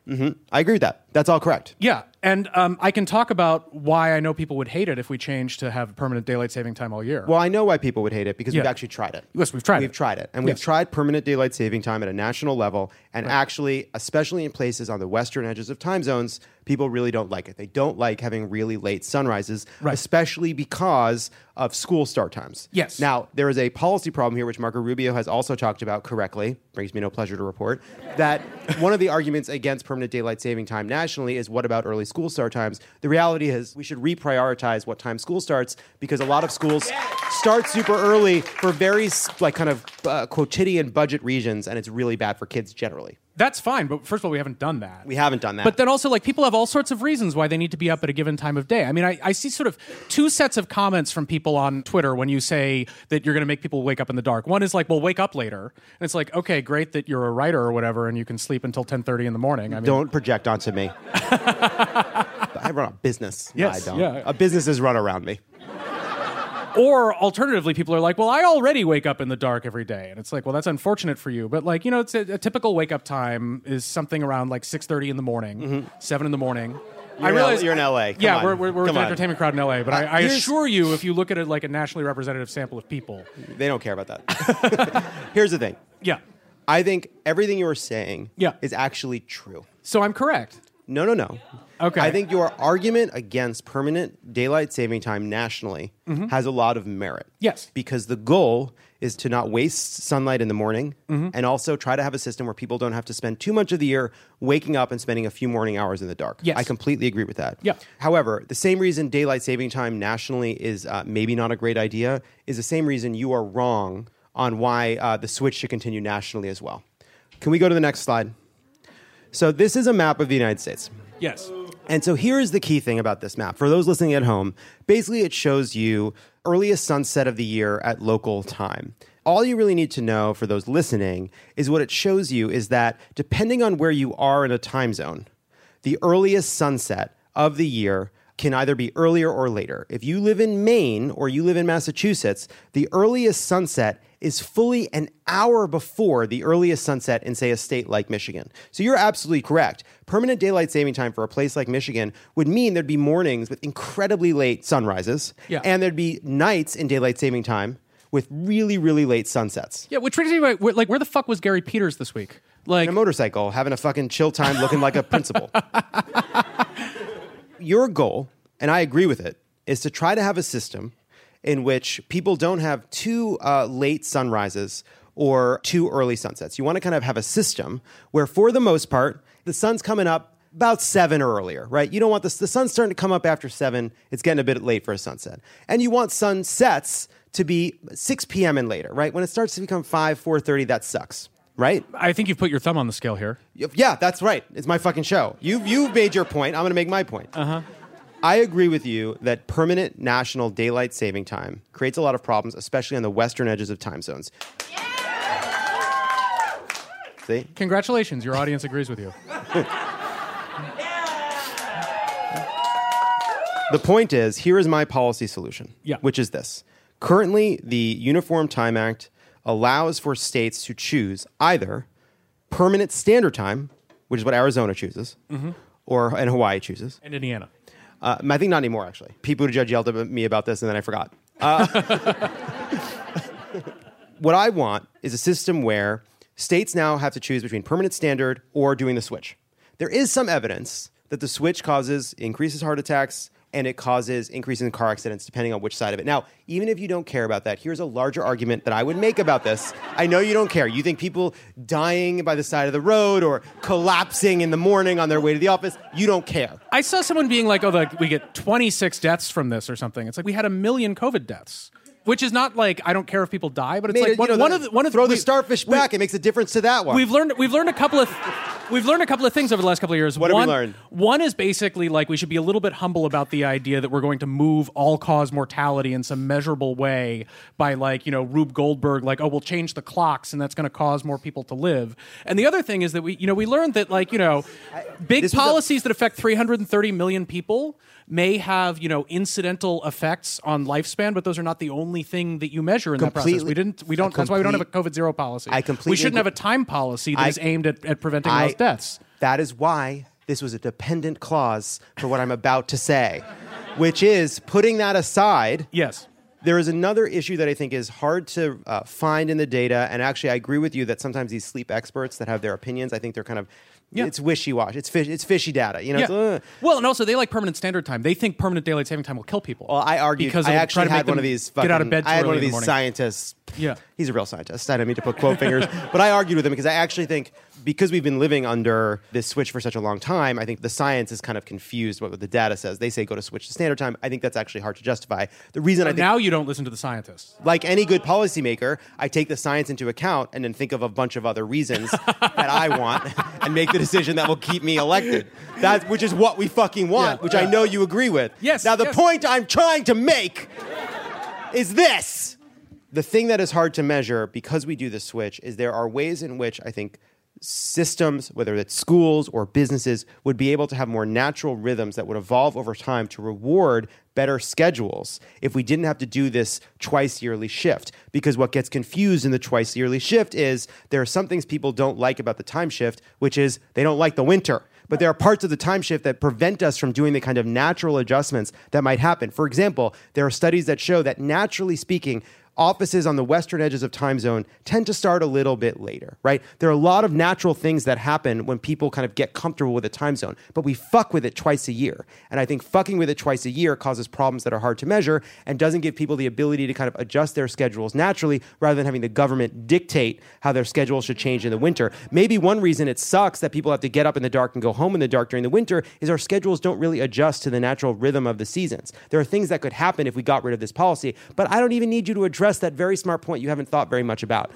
Yeah. hmm I agree with that. That's all correct. Yeah, and um, I can talk about why I know people would hate it if we change to have permanent daylight saving time all year. Well, I know why people would hate it because we've actually tried it. Yes, we've tried it. We've it. tried it. And we've tried permanent daylight saving time at a national level. And actually, especially in places on the western edges of time zones, people really don't like it. They don't like having really late sunrises, Right. especially because of school start times. Yes. Now, there is a policy problem here, which Marco Rubio has also talked about correctly. Brings me no pleasure to report that one of the arguments against permanent daylight saving time nationally is what about early school start times? The reality is we should reprioritize what time school starts because a lot of schools start super early for very like kind of uh, quotidian budget regions, and it's really bad for kids generally. That's fine, but first of all, we haven't done that. We haven't done that. But then also, like, people have all sorts of reasons why they need to be up at a given time of day. I mean, I, I see sort of two sets of comments from people on Twitter when you say that you're going to make people wake up in the dark. One is like, well, wake up later. And it's like, okay, great that you're a writer or whatever and you can sleep until 10.30 in the morning. I mean, don't project onto me. <laughs> I run a business. No, Yes, I don't. yeah. A business is run around me. Or alternatively, people are like, well, I already wake up in the dark every day. And it's like, well, that's unfortunate for you. But like, you know, it's a, a typical wake up time is something around like 6.30 in the morning, 7 in the morning. Mm-hmm. You're in L- you're in LA. Come yeah, on. we're, we're, we're on. entertainment crowd in LA. But Uh, I, I assure you, if you look at it like a nationally representative sample of people, They don't care about that. <laughs> Here's the thing. yeah. I think everything you were saying Yeah. is actually true. So I'm correct. No, no, no. Okay. I think your argument against permanent daylight saving time nationally Mhm. has a lot of merit. Yes. Because the goal is to not waste sunlight in the morning Mhm. and also try to have a system where people don't have to spend too much of the year waking up and spending a few morning hours in the dark. Yes. I completely agree with that. Yeah. However, the same reason daylight saving time nationally is uh, maybe not a great idea is the same reason you are wrong on why uh, the switch should continue nationally as well. Can we go to the next slide? So this is a map of the United States. Yes. And so here's the key thing about this map. For those listening at home, basically it shows you earliest sunset of the year at local time. All you really need to know for those listening is what it shows you is that depending on where you are in a time zone, the earliest sunset of the year can either be earlier or later. If you live in Maine or you live in Massachusetts, the earliest sunset is fully an hour before the earliest sunset in, say, a state like Michigan. So you're absolutely correct. Permanent daylight saving time for a place like Michigan would mean there'd be mornings with incredibly late sunrises, Yeah. and there'd be nights in daylight saving time with really, really late sunsets. Yeah, which brings me to like, where the fuck was Gary Peters this week? Like, in a motorcycle, having a fucking chill time, looking like a principal. <laughs> Your goal, and I agree with it, is to try to have a system in which people don't have too uh, late sunrises or too early sunsets. You want to kind of have a system where, for the most part, the sun's coming up about seven or earlier, right? You don't want the, the sun's starting to come up after seven. It's getting a bit late for a sunset. And you want sunsets to be 6 p.m. and later, right? When it starts to become 5, 4.30, that sucks, right? I think you've put your thumb on the scale here. Yeah, that's right. It's my fucking show. You've, you've made your point. I'm going to make my point. Uh huh. I agree with you that permanent national daylight saving time creates a lot of problems, especially on the western edges of time zones. Yeah. See? Congratulations, your audience agrees with you. <laughs> <laughs> The point is, here is my policy solution, Yeah. which is this. Currently, the Uniform Time Act allows for states to choose either permanent standard time, which is what Arizona chooses, Mhm. or and Hawaii chooses. And Indiana. Uh, I think not anymore, actually. People who judge yelled at me about this, and then I forgot. Uh, <laughs> what I want is a system where states now have to choose between permanent standard or doing the switch. There is some evidence that the switch causes increases heart attacks and it causes increases in car accidents depending on which side of it. Now, even if you don't care about that, here's a larger argument that I would make about this. I know you don't care. You think people dying by the side of the road or collapsing in the morning on their way to the office, you don't care. I saw someone being like, "Oh, like we get 26 deaths from this or something." It's like we had a million COVID deaths, which is not like I don't care if people die, but it's Made like it- one, you know, one the- of the, one of throw we- the starfish we- back. It makes a difference to that one. We've learned we've learned a couple of we've learned a couple of things over the last couple of years. What have we one, learned? One is basically like we should be a little bit humble about the idea that we're going to move all cause mortality in some measurable way by like, you know, Rube Goldberg like, oh, we'll change the clocks and that's going to cause more people to live. And the other thing is that we you know, we learned that like, you know, big was a- policies that affect 330 million people may have, you know, incidental effects on lifespan, but those are not the only thing that you measure in that process. We didn't we don't a that's why we don't have a COVID zero policy. I completely We shouldn't have a time policy that I- is aimed at, at preventing I- those deaths. That is why this was a dependent clause for what I'm about to say, which is putting that aside. Yes. There is another issue that I think is hard to uh, find in the data, and actually, I agree with you that sometimes these sleep experts that have their opinions, I think they're kind of it's wishy-washy. It's fish, it's fishy data. You know, Yeah. uh, Well, and also they like permanent standard time. They think permanent daylight saving time will kill people. Well, I argued. because I actually try to make had one of these. get out of fucking- bed. I had one of in the these scientists. Yeah. he's a real scientist. I don't mean to put quote fingers, but I argued with him because I actually think because we've been living under this switch for such a long time, I think the science is kind of confused what the data says. They say go to switch to standard time. I think that's actually hard to justify. The reason I think now you don't listen to the scientists. like any good policymaker, I take the science into account and then think of a bunch of other reasons <laughs> that I want <laughs> and make the decision that will keep me elected. That which is what we fucking want, Yeah, which I know you agree with. Yes, Now the yes. point I'm trying to make is this. The thing that is hard to measure because we do the switch is there are ways in which I think systems, whether it's schools or businesses, would be able to have more natural rhythms that would evolve over time to reward better schedules if we didn't have to do this twice yearly shift. Because what gets confused in the twice yearly shift is there are some things people don't like about the time shift, which is they don't like the winter. But there are parts of the time shift that prevent us from doing the kind of natural adjustments that might happen. For example, there are studies that show that naturally speaking, offices on the western edges of time zone tend to start a little bit later, right? There are a lot of natural things that happen when people kind of get comfortable with a time zone, but we fuck with it twice a year. And I think fucking with it twice a year causes problems that are hard to measure and doesn't give people the ability to kind of adjust their schedules naturally rather than having the government dictate how their schedule should change in the winter. Maybe one reason it sucks that people have to get up in the dark and go home in the dark during the winter is our schedules don't really adjust to the natural rhythm of the seasons. There are things that could happen if we got rid of this policy, but I don't even need you to address that very smart point you haven't thought very much about.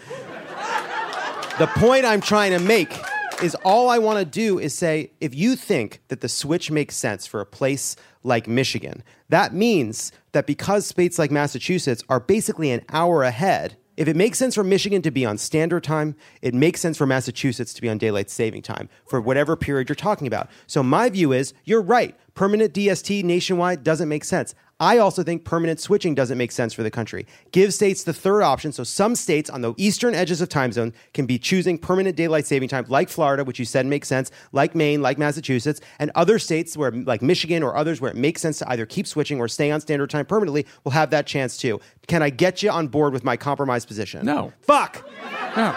the point I'm trying to make is all I want to do is say if you think that the switch makes sense for a place like Michigan, that means that because states like Massachusetts are basically an hour ahead, if it makes sense for Michigan to be on standard time, it makes sense for Massachusetts to be on daylight saving time for whatever period you're talking about. So my view is you're right. Permanent DST nationwide doesn't make sense. I also think permanent switching doesn't make sense for the country. Give states the third option. So some states on the eastern edges of time zone can be choosing permanent daylight saving time, like Florida, which you said makes sense, like Maine, like Massachusetts, and other states where, like Michigan or others, where it makes sense to either keep switching or stay on standard time permanently, will have that chance too. Can I get you on board with my compromise position? No. Fuck. No.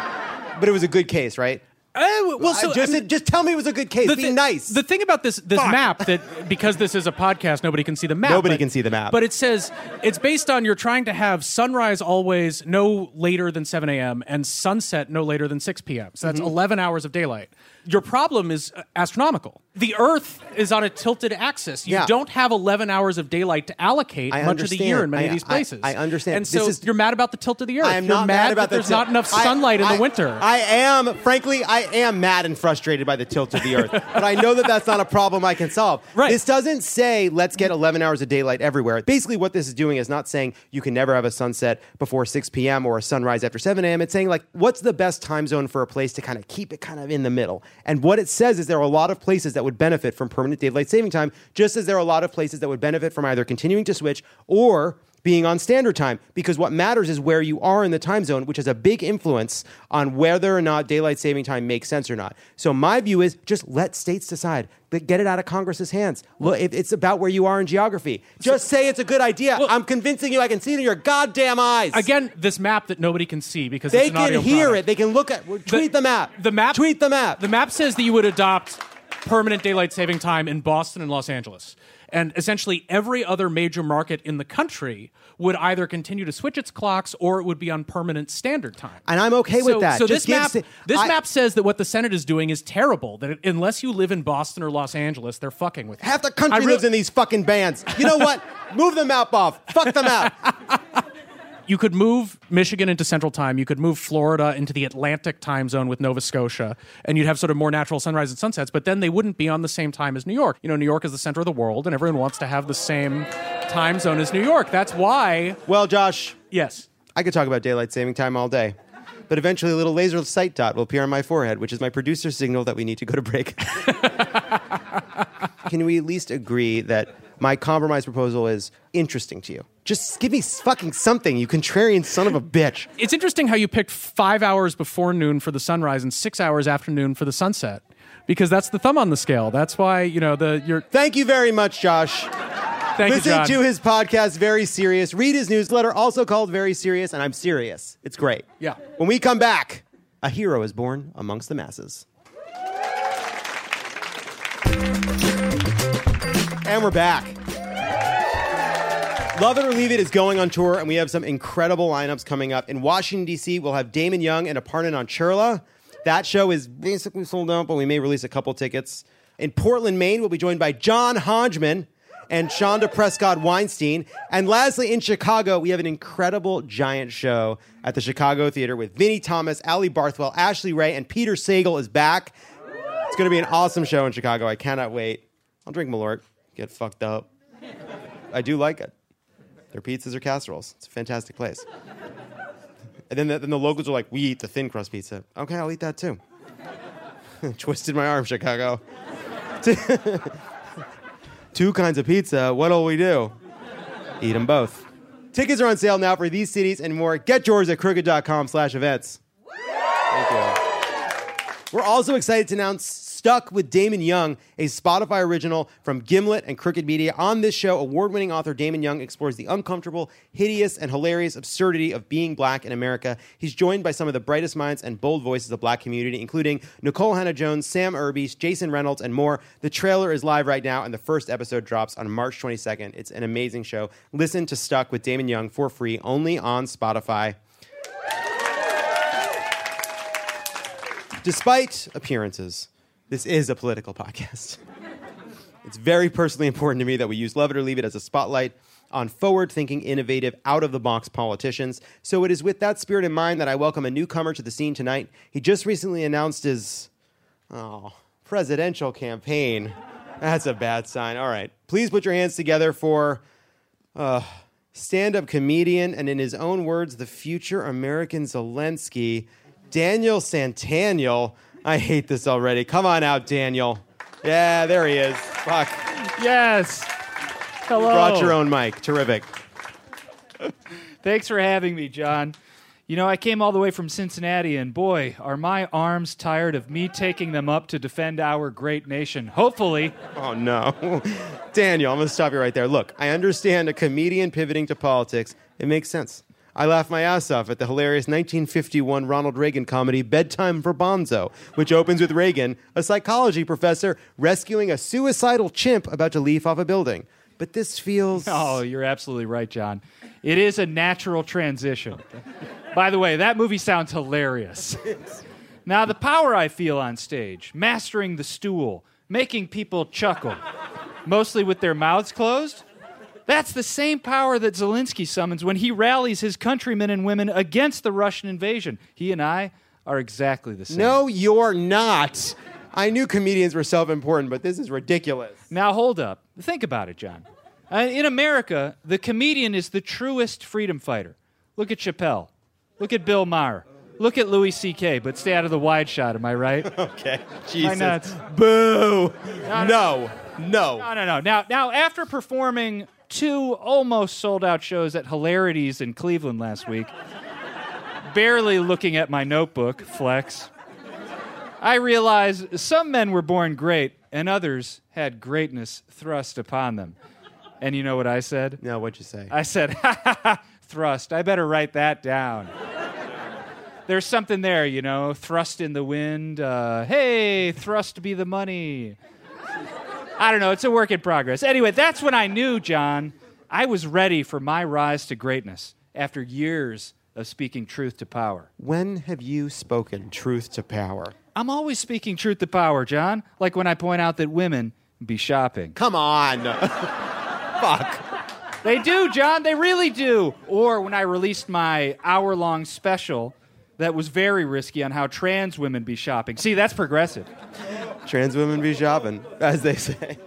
But it was a good case, right? Uh, well, so I just, I mean- just tell me it was a good case. The Be thi- nice. The thing about this this Fuck. map that because this is a podcast, nobody can see the map. Nobody but- can see the map. But it says it's based on you're trying to have sunrise always no later than 7 a.m. and sunset no later than 6 p.m. So that's Mm-hmm. 11 hours of daylight. Your problem is uh, astronomical. The Earth is on a tilted axis. You Yeah. don't have 11 hours of daylight to allocate I much of the year in many I- of these I- places. I understand. And This so is- you're mad about the tilt of the Earth. I am you're not mad, mad about that there's the tilt. not enough I- sunlight in I- the winter. I am, frankly, I am mad and frustrated by the tilt of the earth. <laughs> but I know that that's not a problem I can solve. Right. This doesn't say let's get 11 hours of daylight everywhere. Basically, what this is doing is not saying you can never have a sunset before 6 p.m. or a sunrise after 7 a.m. It's saying like what's the best time zone for a place to kind of keep it kind of in the middle. And what it says is there are a lot of places that would benefit from permanent daylight saving time, just as there are a lot of places that would benefit from either continuing to switch or being on standard time because what matters is where you are in the time zone which has a big influence on whether or not daylight saving time makes sense or not. So my view is just let states decide. But get it out of congress's hands. Look if it's about where you are in geography. Just say it's a good idea. I'm convincing you i can see it in your goddamn eyes. Again, this map that nobody can see because they can hear product. it they can look at tweet the, map. The map tweet the map. The map says that you would adopt permanent daylight saving time in Boston and Los Angeles. And essentially every other major market in the country would either continue to switch its clocks or it would be on permanent standard time. and i'm okay with that So Just this map, this I- map says that what the Senate is doing is terrible. That it, unless you live in Boston or Los Angeles, they're fucking with you. half the country re- lives in these fucking bands you know what <laughs> move the map off fuck the map you could move Michigan into Central Time. You could move Florida into the Atlantic time zone with Nova Scotia, and you'd have sort of more natural sunrise and sunsets. But then they wouldn't be on the same time as New York. You know, New York is the center of the world, and everyone wants to have the same time zone as New York. That's why. well josh Yes. I could talk about daylight saving time all day. But eventually, a little laser sight dot will appear on my forehead, which is my producer's signal that we need to go to break. <laughs> Can we at least agree that my compromise proposal is interesting to you? Just give me fucking something, you contrarian son of a bitch. It's interesting how you picked five hours before noon for the sunrise and six hours after noon for the sunset, because that's the thumb on the scale. That's why you know the you're. Thank you very much, Josh. Thank Listen you, to his podcast, Very Serious. Read his newsletter, also called Very Serious, and I'm serious. It's great. Yeah. When we come back, a hero is born amongst the masses. And we're back. Love It or Leave It is going on tour, and we have some incredible lineups coming up. In Washington, D.C., we'll have Damon Young and Aparna Nancherla. That show is basically sold out, but we may release a couple tickets. In Portland, Maine, we'll be joined by John Hodgman and Chanda Prescod-Weinstein. And lastly, in Chicago, we have an incredible giant show at the Chicago Theater with Vinnie Thomas, Ali Barthwell, Ashley Ray, and Peter Sagal is back. It's going to be an awesome show in Chicago. I cannot wait. I'll drink Malort, get fucked up. I do like it. Their pizzas are casseroles. It's a fantastic place. And then the, then the locals are like, we eat the thin crust pizza. Okay, I'll eat that too. <laughs> Twisted my arm, Chicago. <laughs> Two kinds of pizza. What'll we do? Eat them both. Tickets are on sale now for these cities and more. Get yours at crooked.com slash events. Thank you. We're also excited to announce Stuck with Damon Young, a Spotify original from Gimlet and Crooked Media. On this show, award winning author Damon Young explores the uncomfortable, hideous, and hilarious absurdity of being black in America. He's joined by some of the brightest minds and bold voices of the black community, including Nikole Hannah-Jones, Sam Irby, Jason Reynolds, and more. The trailer is live right now, and the first episode drops on March 22nd. It's an amazing show. Listen to Stuck with Damon Young for free only on Spotify. Despite appearances, this is a political podcast. it's very personally important to me that we use Love It or Leave It as a spotlight on forward thinking, innovative, out of the box politicians. So it is with that spirit in mind that I welcome a newcomer to the scene tonight. He just recently announced his oh, presidential campaign. That's a bad sign. All right. Please put your hands together for uh, stand up comedian and, in his own words, the future American Zelensky, Daniel Santaniel. I hate this already. Come on out, Daniel. Yeah, there he is. Fuck. Yes. Hello. You brought your own mic. Terrific. <laughs> Thanks for having me, John. You know, I came all the way from Cincinnati, and boy, are my arms tired of me taking them up to defend our great nation. Hopefully. <laughs> Oh, no. Daniel, I'm going to stop you right there. Look, I understand a comedian pivoting to politics. It makes sense. I laugh my ass off at the hilarious 1951 Ronald Reagan comedy Bedtime for Bonzo, which opens with Reagan, a psychology professor, rescuing a suicidal chimp about to leap off a building. But this feels. <laughs> Oh, you're absolutely right, John. It is a natural transition. By the way, that movie sounds hilarious. <laughs> Now, the power I feel on stage, mastering the stool, making people chuckle, mostly with their mouths closed, that's the same power that Zelensky summons when he rallies his countrymen and women against the Russian invasion. He and I are exactly the same. No, you're not. I knew comedians were self important, but this is ridiculous. Now, hold up. Think about it, John. Uh, in America, the comedian is the truest freedom fighter. Look at Chappelle. Look at Bill Maher. Look at Louis C.K., but stay out of the wide shot, am I right? <laughs> okay. Jesus. nuts. Boo. No, No. No. No, no, no. Now, now, after performing two almost sold out shows at Hilarities in Cleveland last week, barely looking at my notebook, flex, I realized some men were born great and others had greatness thrust upon them. And you know what I said? No, what'd you say? I said, ha ha ha, thrust. I better write that down. There's something there, you know, thrust in the wind. Uh, hey, thrust be the money. I don't know. It's a work in progress. Anyway, that's when I knew, John, I was ready for my rise to greatness after years of speaking truth to power. When have you spoken truth to power? I'm always speaking truth to power, John. Like when I point out that women be shopping. Come on. <laughs> Fuck. They do, John. They really do. Or when I released my hour long special that was very risky on how trans women be shopping. See, that's progressive. Trans women be shopping, as they say.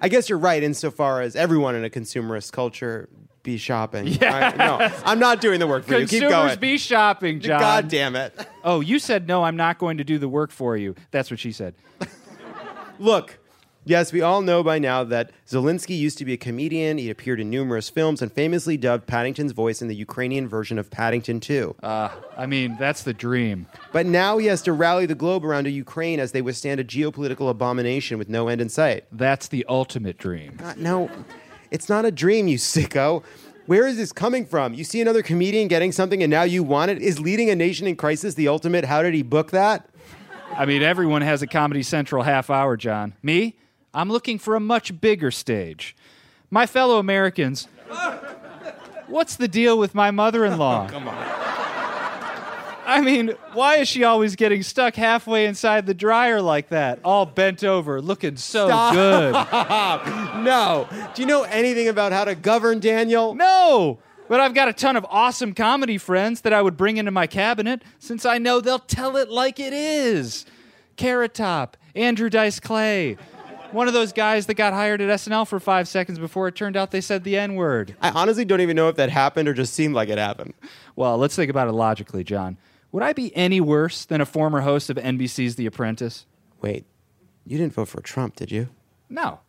I guess you're right insofar as everyone in a consumerist culture be shopping. Yeah. I- no, I'm not doing the work for you. Keep Consumers going. be shopping, John. God damn it. Oh, you said no, I'm not going to do the work for you. That's what she said. Look, yes, we all know by now that Zelensky used to be a comedian. He appeared in numerous films and famously dubbed Paddington's voice in the Ukrainian version of Paddington 2. Uh, I mean, that's the dream. But now he has to rally the globe around a Ukraine as they withstand a geopolitical abomination with no end in sight. That's the ultimate dream. Uh, no, it's not a dream, you sicko. Where is this coming from? You see another comedian getting something and now you want it? Is leading a nation in crisis the ultimate? How did he book that? I mean, everyone has a Comedy Central half hour, John. Me? I'm looking for a much bigger stage. My fellow Americans, what's the deal with my mother in law? <laughs> Come on. I mean, why is she always getting stuck halfway inside the dryer like that? All bent over, looking so Stop. good. <laughs> no. Do you know anything about how to govern, Daniel? No. But I've got a ton of awesome comedy friends that I would bring into my cabinet since I know they'll tell it like it is. Carrot Top, Andrew Dice Clay. One of those guys that got hired at SNL for five seconds before it turned out they said the N word. I honestly don't even know if that happened or just seemed like it happened. Well, let's think about it logically, John. Would I be any worse than a former host of NBC's The Apprentice? Wait, you didn't vote for Trump, did you? No.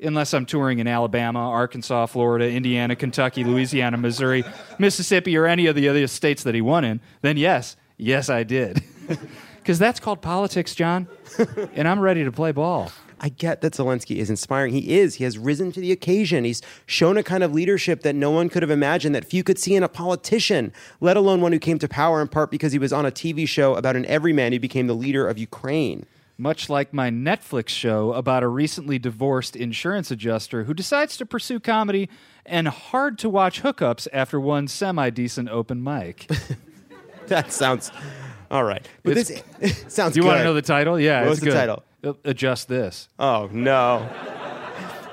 Unless I'm touring in Alabama, Arkansas, Florida, Indiana, Kentucky, Louisiana, Missouri, <laughs> Mississippi, or any of the other states that he won in, then yes, yes, I did. <laughs> Because that's called politics, John. <laughs> and I'm ready to play ball. I get that Zelensky is inspiring. He is. He has risen to the occasion. He's shown a kind of leadership that no one could have imagined, that few could see in a politician, let alone one who came to power in part because he was on a TV show about an everyman who became the leader of Ukraine. Much like my Netflix show about a recently divorced insurance adjuster who decides to pursue comedy and hard to watch hookups after one semi decent open mic. <laughs> that sounds all right. But It's- this <laughs> sounds Do you want to know the title? Yeah, What it's was the good. title? Adjust this. Oh, no.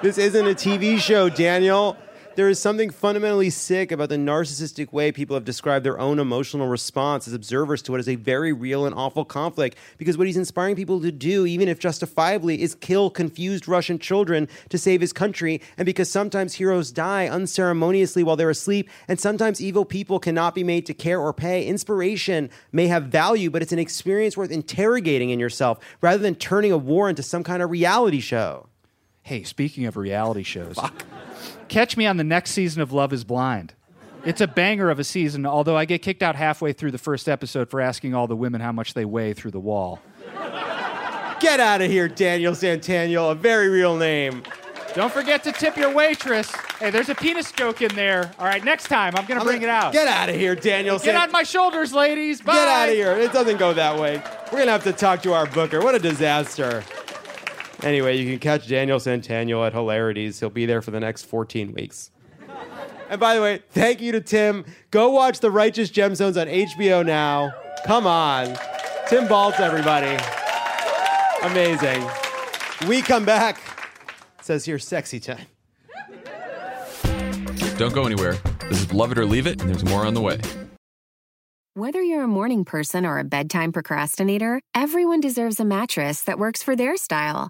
This isn't a TV show, Daniel. There is something fundamentally sick about the narcissistic way people have described their own emotional response as observers to what is a very real and awful conflict. Because what he's inspiring people to do, even if justifiably, is kill confused Russian children to save his country. And because sometimes heroes die unceremoniously while they're asleep, and sometimes evil people cannot be made to care or pay, inspiration may have value, but it's an experience worth interrogating in yourself rather than turning a war into some kind of reality show. Hey, speaking of reality shows, catch me on the next season of Love is Blind. It's a banger of a season, although I get kicked out halfway through the first episode for asking all the women how much they weigh through the wall. Get out of here, Daniel Santaniel, a very real name. Don't forget to tip your waitress. Hey, there's a penis joke in there. All right, next time I'm going to bring it out. Get out of here, Daniel. Get on my shoulders, ladies. Bye. Get out of here. It doesn't go that way. We're going to have to talk to our booker. What a disaster. Anyway, you can catch Daniel Santaniel at Hilarities. He'll be there for the next 14 weeks. And by the way, thank you to Tim. Go watch The Righteous Gemstones on HBO now. Come on. Tim Baltz, everybody. Amazing. We come back. It says here, sexy time. Don't go anywhere. This is Love It or Leave It, and there's more on the way. Whether you're a morning person or a bedtime procrastinator, everyone deserves a mattress that works for their style.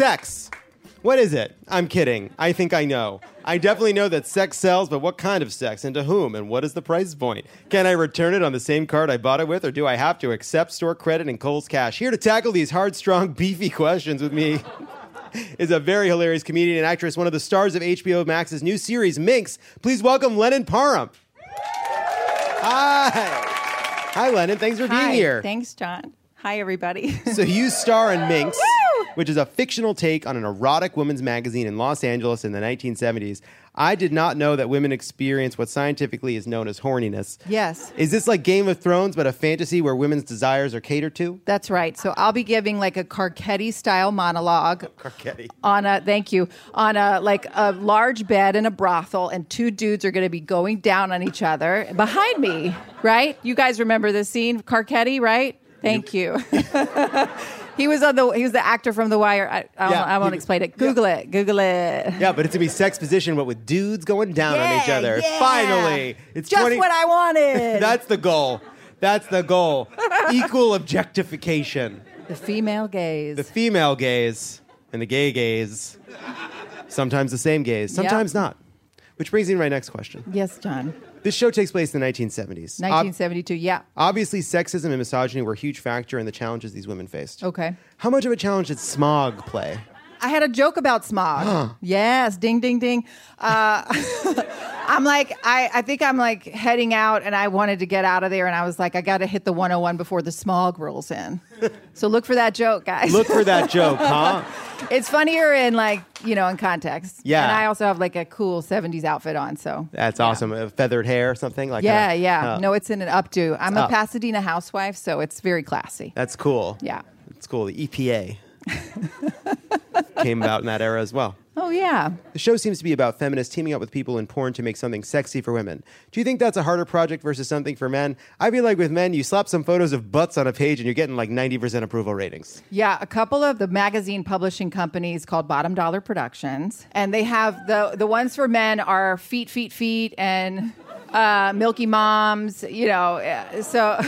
Sex. What is it? I'm kidding. I think I know. I definitely know that sex sells, but what kind of sex and to whom and what is the price point? Can I return it on the same card I bought it with or do I have to accept store credit and Kohl's cash? Here to tackle these hard, strong, <laughs> beefy questions with me <laughs> is a very hilarious comedian and actress, one of the stars of HBO Max's new series, Minx. Please welcome Lennon Parham. Hi. Hi, Lennon. Thanks for being Hi. here. Thanks, John. Hi, everybody. So you star in Minx, <laughs> which is a fictional take on an erotic women's magazine in Los Angeles in the 1970s. I did not know that women experience what scientifically is known as horniness. yes, Is this like Game of Thrones, but a fantasy where women's desires are catered to? that's right. So I'll be giving like a Carcetti style monologue <laughs> Carcetti. on a thank you on a like a large bed in a brothel, and two dudes are going to be going down on each other behind me. Right? You guys remember this scene, Carcetti, right? Thank you. <laughs> <laughs> he was on the he was the actor from The Wire. I, I, Yeah, won't, I won't he- explain it. Google it. Google it. Yeah, but it's gonna be sexposition, but with dudes going down on each other. yeah. Finally, it's Just 20 what I wanted. <laughs> That's the goal. That's the goal. Equal objectification. the female gaze. The female gaze and the gay gaze. Sometimes the same gaze, sometimes not. Which brings me to my next question. yes, John. This show takes place in the 1970s. Ob- 1972. yeah. obviously, sexism and misogyny were a huge factor in the challenges these women faced. Okay. How much of a challenge did smog play? I had a joke about smog. yes, ding, ding, ding. Uh, <laughs> I'm like, I, I think I'm like heading out and I wanted to get out of there and I was like, I got to hit the 101 before the smog rolls in. so look for that joke, guys. Look for that joke, huh? <laughs> it's funnier in like, you know, in context. Yeah. And I also have like a cool 70s outfit on. So That's awesome. Uh, feathered hair or something like yeah, that. yeah. Uh, no, it's in an updo. I'm a up. Pasadena housewife, so it's very classy. That's cool. Yeah. It's cool. The EPA <laughs> came about in that era as well. Oh, yeah. The show seems to be about feminists teaming up with people in porn to make something sexy for women. Do you think that's a harder project versus something for men? I feel like with men, you slap some photos of butts on a page and you're getting like 90% approval ratings. Yeah, a couple of the magazine publishing companies called Bottom Dollar Productions, and they have the the ones for men are Feet, Feet, Feet, and uh, Milky Moms. You know, uh, so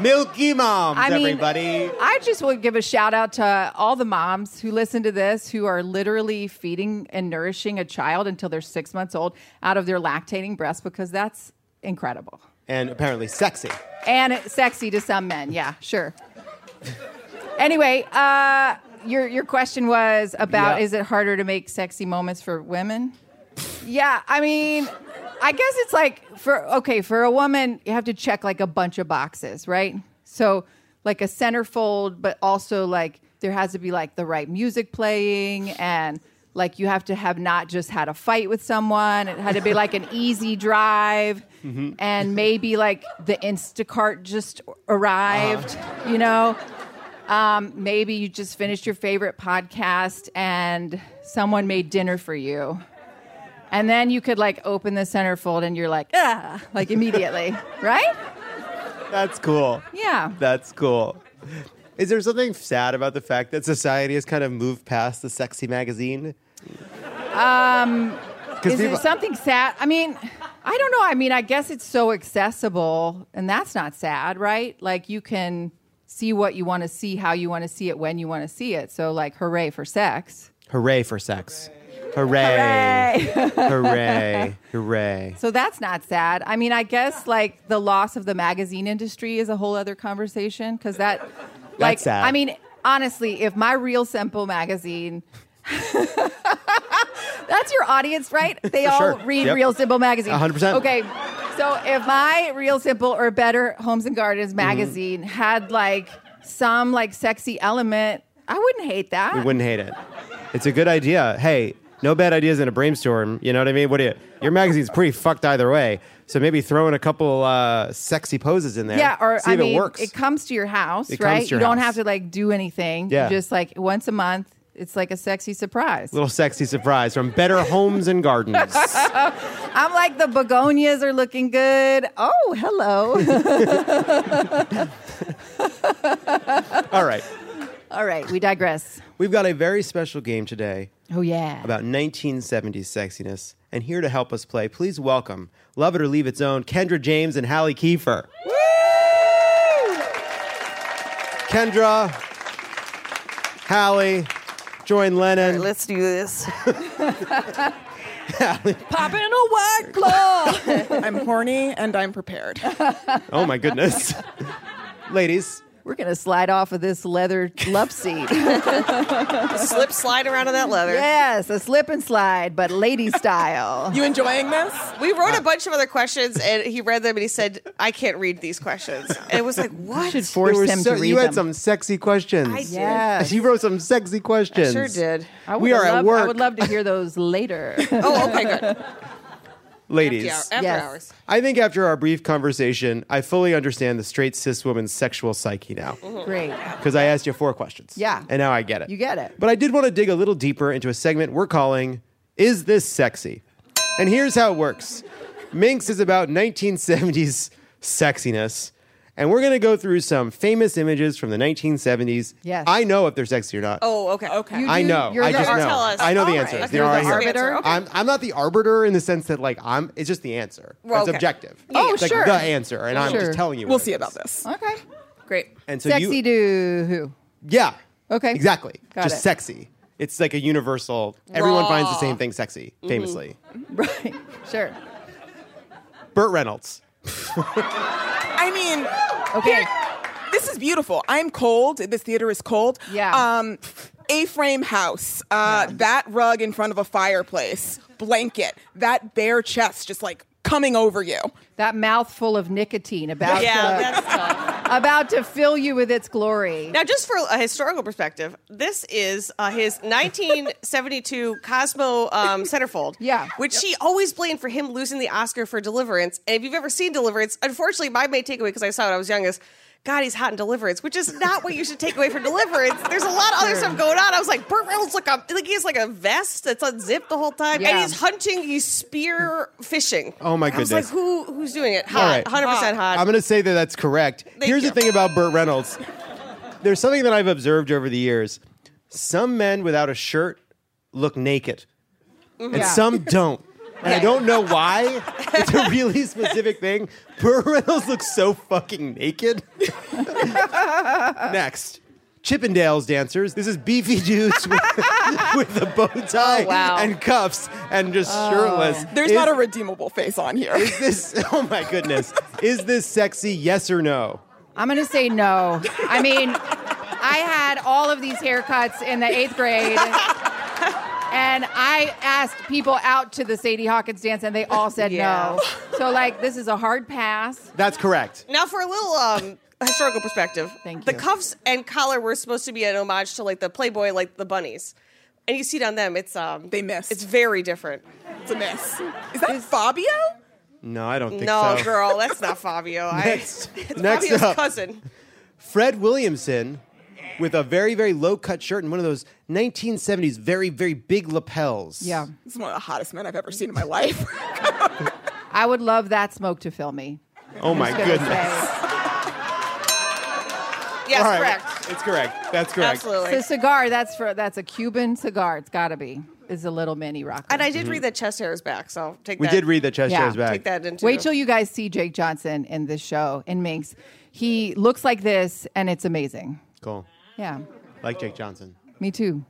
Milky Moms, I mean, everybody. I just want to give a shout out to all the moms who listen to this, who are literally feeding and nourishing a child until they're six months old out of their lactating breast, because that's incredible And apparently sexy. and sexy to some men. Yeah, sure. anyway, uh, your your question was about Yeah. is it harder to make sexy moments for women? Yeah, I mean, I guess it's like for okay, for a woman, you have to check like a bunch of boxes, right? So like a centerfold, but also like there has to be like the right music playing and like you have to have not just had a fight with someone. It had to be like an easy drive and maybe like the Instacart just arrived, you know? Um, maybe you just finished your favorite podcast and someone made dinner for you. And then you could like open the centerfold and you're like, ah, like immediately, <laughs> right? That's cool. Yeah. That's cool. Is there something sad about the fact that society has kind of moved past the sexy magazine? Um, is people- it something sad? I mean, I don't know. I mean, I guess it's so accessible, and that's not sad, right? Like you can see what you want to see, how you want to see it, when you want to see it. So, like, hooray for sex. Hooray for sex. Hooray. Hooray. <laughs> Hooray. Hooray. So that's not sad. I mean, I guess like the loss of the magazine industry is a whole other conversation because that, like, sad. I mean, honestly, if my Real Simple magazine, <laughs> that's your audience, right? They all sure. read Yep. Real Simple magazine. 100%. Okay, so if my Real Simple or Better Homes and Gardens Mm-hmm. magazine had like some like sexy element, I wouldn't hate that. We wouldn't hate it. It's a good idea. Hey, no bad ideas in a brainstorm. You know what I mean? What do you? Your magazine's pretty fucked either way. So maybe throw in a couple uh, sexy poses in there. Yeah, or see I if mean, it works. comes to your house, It comes right? to your you don't house. have to like do anything. Yeah. You just like once a month, it's like a sexy surprise. Little sexy surprise from Better Homes and Gardens. <laughs> I'm like the begonias are looking good. Oh, hello. <laughs> All right. All right, we digress. We've got a very special game today Oh yeah. about 1970s sexiness. And here to help us play, please welcome Love It or Leave Its Own, Kendra James and Hallie Kiefer. Kendra, Hallie, join Lennon. let's do this. <laughs> <laughs> Pop in a white claw. <laughs> I'm horny and I'm prepared. Oh my goodness. Ladies, We're gonna slide off of this leather love seat. <laughs> Slip slide around on that leather. yes, a slip and slide, but lady style. <laughs> You enjoying this? We wrote a uh, bunch of other questions and he read them and he said, I can't read these questions. <laughs> And it was like, what? should force him so- to read you had them. some sexy questions. I did. Yes. You wrote some sexy questions. sure did. I We would are at love, work. I would love to hear those later. Oh, okay, good. Ladies, After, hour- after Yes. hours. I think after our brief conversation, I fully understand the straight cis woman's sexual psyche now. Mm-hmm. Great. Because I asked you four questions. Yeah. And now I get it. You get it. But I did want to dig a little deeper into a segment we're calling Is This Sexy? And here's how it works Minx is about 1970s sexiness. And we're going to go through some famous images from the 1970s. Yes. I know if they're sexy or not. Oh, okay. Okay. You I do- know. you're I the just ar- know. Tell us. I know the All answers. right. They're You're all the right arbiter? Okay. I'm, I'm not the arbiter in the sense that like I'm. It's just the answer. Well, it's okay. objective. Oh, it's like sure. the answer, and I'm Sure. just telling you. We'll what it see is. about this. Okay. Great. And so Sexy you, to who? yeah, Okay. exactly. Got just it. sexy. It's like a universal. Everyone finds the same thing sexy. Mm-hmm. Famously, <laughs> Right. Sure. Burt Reynolds. I mean, Okay. this is beautiful. I'm cold. This theater is cold. Yeah. Um, A-frame house, uh, that rug in front of a fireplace, blanket, that bare chest just like coming over you. That mouthful of nicotine about Yeah, to, <laughs> about to fill you with its glory. Now, just for a historical perspective, this is uh, his 1972 Cosmo um, centerfold. Yeah. Which she always blamed for him losing the Oscar for Deliverance. And if you've ever seen Deliverance, unfortunately, my main takeaway, because I saw it when I was young, is God, he's hot in Deliverance, which is not what you should take away from Deliverance. There's a lot of other stuff going on. I was like, Burt Reynolds, like, a, like he has like a vest that's unzipped the whole time, Yeah. and he's hunting, he's spear fishing. Oh, my I was goodness. like, who who's doing it? Hot, right. 100 percent hot. I'm going to say that that's correct. Here's you. the thing about Burt Reynolds. There's something that I've observed over the years. Some men without a shirt look naked, and Yeah. some don't. And I don't know why. <laughs> It's a really specific thing. Burt Reynolds looks so fucking naked. Next. Chippendales dancers. This is beefy dudes <laughs> with, with a bow oh, tie Oh, wow. and cuffs and just uh, shirtless. There's Is- not a redeemable face on here. Is this? <laughs> Oh my goodness! Is this sexy? Yes or no? I'm going to say no. I mean, I had all of these haircuts in the eighth grade. And I asked people out to the Sadie Hawkins dance, and they all said Yeah. no. So, like, this is a hard pass. That's correct. Now, for a little um, historical perspective, Thank the you. cuffs and collar were supposed to be an homage to like the Playboy, like the bunnies, and you see it on them. It's um, they miss. It's very different. It's a miss. Is that Fabio? No, I don't think so. no, so. girl, that's not Fabio. <laughs> Next- I, it's next Fabio's up. cousin. Fred Williamson with a very, very low cut shirt and one of those 1970s very, very big lapels. Yeah. This is one of the hottest men I've ever seen in my life. <laughs> I would love that smoke to fill me. Oh my goodness. say. <laughs> Yes, All right. correct. It's correct. That's correct. Absolutely. It's a cigar. That's for that's a Cuban cigar. It's got to be. It's a little mini rocker. And I did read that chest hair is back, so take Mm-hmm. We that. did read that chest hair is back. Take that into. Wait till you guys see Jake Johnson in this show in Minx. He looks like this, and it's amazing. Cool. Yeah, Like Jake Johnson. me too.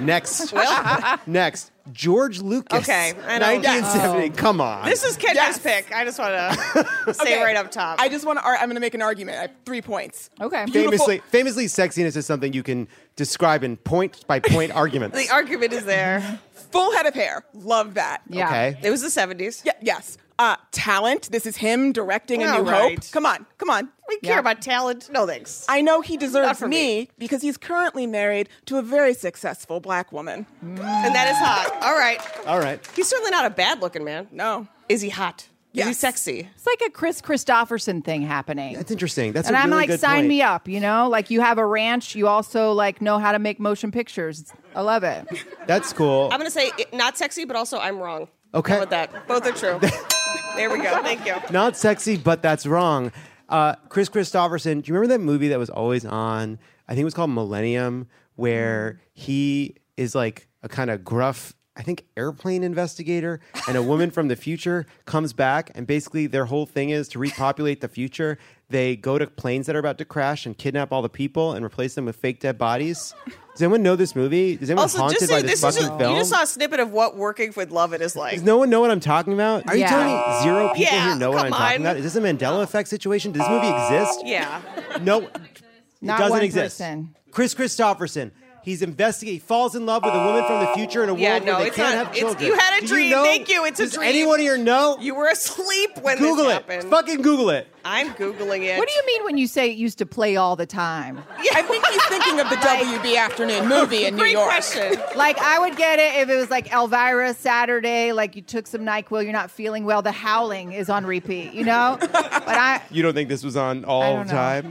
Next. <laughs> Well- <laughs> Next. George Lucas. Okay, I know. 1970. Oh. Come on. This is Kendra's Yes. pick. I just want to <laughs> say Okay. right up top. I just want to. I'm going to make an argument. I have three points. Okay. Famously, famously, sexiness is something you can describe in point by point arguments. the argument is there. Full head of hair. Love that. Yeah. Okay. It was the 70s. Yeah, yes. Uh, talent. This is him directing A New right. Hope. Come on, come on. We care about talent. No thanks. I know he deserves for me, me. because he's currently married to a very successful black woman. And that is hot. All right. All right. He's certainly not a bad looking man. No. Is he hot? Is he Yes. sexy? It's like a Kris Kristofferson thing happening. That's interesting. That's and a I'm really like, good sign point. me up. You know, like you have a ranch. You also like know how to make motion pictures. I love it. That's cool. I'm going to say it, not sexy, but also I'm wrong. Okay. How about that? Both are true. <laughs> there we go. Thank you. <laughs> Not sexy, but that's wrong. Uh, Kris Kristofferson, do you remember that movie that was always on? I think it was called Millennium, where he is like a kind of gruff, I think, airplane investigator, and a woman from the future comes back, and basically their whole thing is to repopulate the future. They go to planes that are about to crash and kidnap all the people and replace them with fake dead bodies. Does anyone know this movie? Is anyone Also, haunted just by say this, this is fucking just, film? you just saw a snippet of what working with love it is like. Does no one know what I'm talking about? Are you telling me zero people Yeah, here know what I'm come talking about? Is this a Mandela effect situation? Does this movie exist? Yeah. No, Not it doesn't one exist. person. Kris Kristofferson. He's investigating. He falls in love with a woman from the future in a Yeah, world no, where they can't not- have children. you had a Do dream. know- Thank you. It's a Does dream. anyone here know? You were asleep when Google this it. happened. Fucking Google it. I'm Googling it. What do you mean when you say it used to play all the time? I think he's thinking of the <laughs> WB afternoon movie in New Great York. question. <laughs> Like I would get it if it was like Elvira Saturday, like you took some Nyquil, you're not feeling well. The Howling is on repeat, you know. <laughs> But I, You don't think this was on all the time?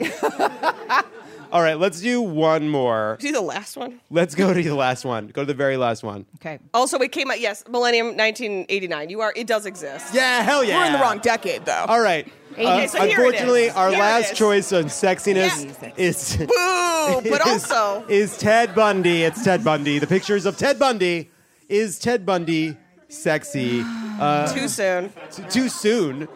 All right, let's do one more. Do the last one? Let's go to the last one. Go to the very last one. okay. Also, it came out, yes, Millennium 1989. You are, it does exist. Yeah, hell yeah. We're in the wrong decade, though. All right. Okay, Uh, so here it unfortunately, is. our Here it last is. choice on sexiness is <laughs> Boo! But is- also, is Ted Bundy. It's Ted Bundy. The pictures of Ted Bundy. Is Ted Bundy sexy? Uh, too soon. t- too soon.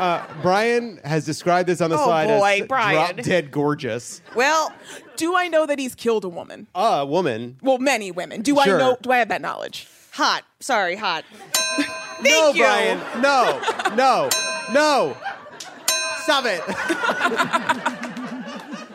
Uh, Brian has described this on the Oh, slide boy, as Brian. drop dead gorgeous. Well, Do I know that he's killed a woman? A woman. Well, many women. Do Sure. I know? Do I have that knowledge? hot. Sorry, hot. <laughs> No, you. Brian. No. No. No. Stop it.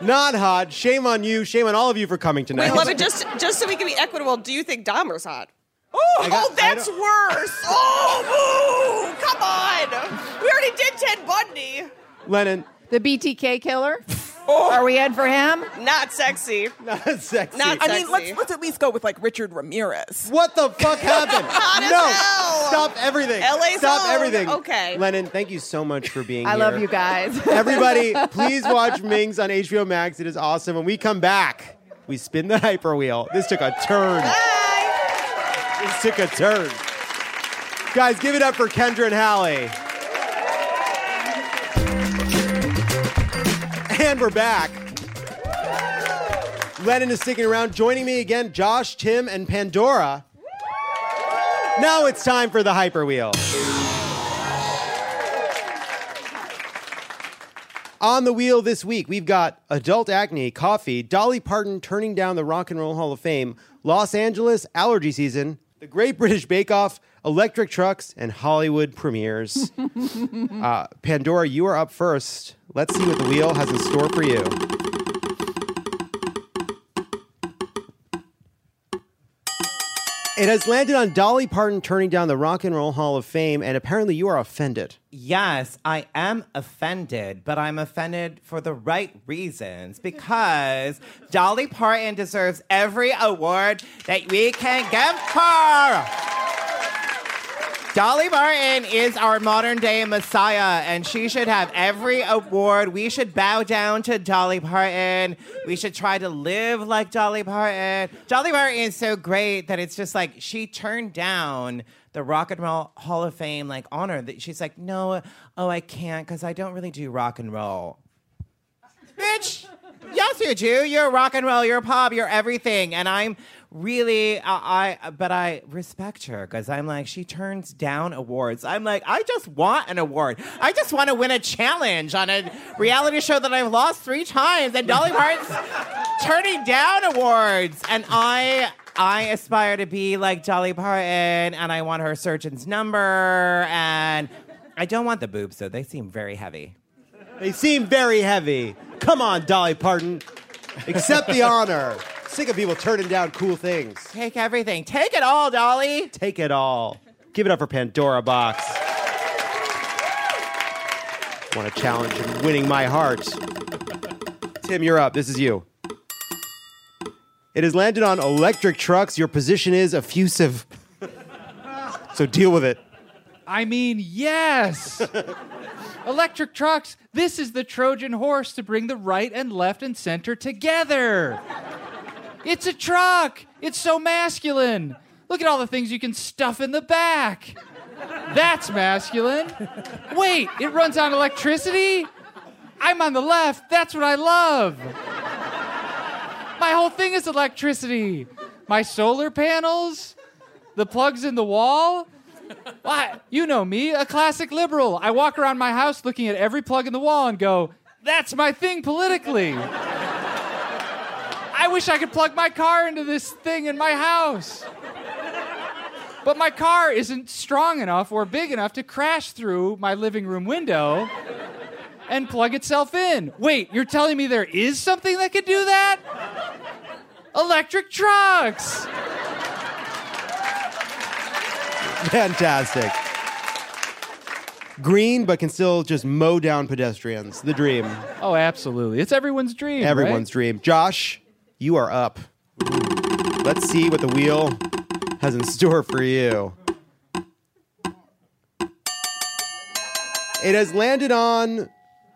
<laughs> Not hot. Shame on you. Shame on all of you for coming tonight. Wait, Levin, just just so we can be equitable, do you think Dahmer's hot? Oh, got- oh, that's worse. <laughs> Oh, boo! Come on. We already did Ted Bundy. Lennon. The BTK killer? <laughs> Oh. Are we in for him? Not sexy. <laughs> Not sexy. Not I sexy. mean, let's let's at least go with like Richard Ramirez. What the fuck happened? Hot as no. hell. Stop everything. LA's Stop own. everything. Okay. Lennon, thank you so much for being I here. I love you guys. Everybody, please watch Minx on HBO Max. It is awesome. When we come back, we spin the hyper wheel. This took a turn. This took a turn. Guys, give it up for Kendra and Hallie. And we're back. Lennon is sticking around. Joining me again, Josh, Tim, and Pandora. Now it's time for the hyper wheel. On the wheel this week, we've got adult acne, coffee, Dolly Parton turning down the Rock and Roll Hall of Fame, Los Angeles allergy season, the Great British Bake Off, electric trucks, and Hollywood premieres. <laughs> uh, Pandora, you are up first. Let's see what the wheel has in store for you. It has landed on Dolly Parton turning down the Rock and Roll Hall of Fame, and apparently you are offended. Yes, I am offended, but I'm offended for the right reasons because Dolly Parton deserves every award that we can give her. Dolly Parton is our modern day messiah, and she should have every award. We should bow down to Dolly Parton. We should try to live like Dolly Parton. Dolly Parton is so great that it's just like she turned down the Rock and Roll Hall of Fame like honor. That she's like, no, oh, I can't because I don't really do rock and roll. Bitch, yes, you do. You're rock and roll. You're pop. You're everything. And I'm really, I, I but I respect her because I'm like, she turns down awards. I'm like, I just want an award. I just want to win a challenge on a reality show that I've lost three times, and Dolly Parton's <laughs> turning down awards, and I. I aspire to be like Dolly Parton, and I want her surgeon's number, and I don't want the boobs, though. They seem very heavy. They seem very heavy. Come on, Dolly Parton. Accept the honor. Sick of people turning down cool things. Take everything. Take it all, Dolly. Take it all. Give it up for Pandora Boxx. Want a challenge in winning my heart. Tim, you're up. This is you. It has landed on electric trucks. Your position is effusive. so deal with it. I mean, yes. <laughs> Electric trucks, this is the Trojan horse to bring the right and left and center together. It's a truck. It's so masculine. Look at all the things you can stuff in the back. That's masculine. Wait, it runs on electricity? I'm on the left. That's what I love. My whole thing is electricity. My solar panels, the plugs in the wall. Why? You know me, a classic liberal. I walk around my house looking at every plug in the wall and go, that's my thing politically. I wish I could plug my car into this thing in my house. But my car isn't strong enough or big enough to crash through my living room window and plug itself in. Wait, you're telling me there is something that could do that? Electric trucks. Fantastic. Green, but can still just mow down pedestrians. The dream. Oh, absolutely. It's everyone's dream. Everyone's dream. Josh, you are up. Let's see what the wheel has in store for you. It has landed on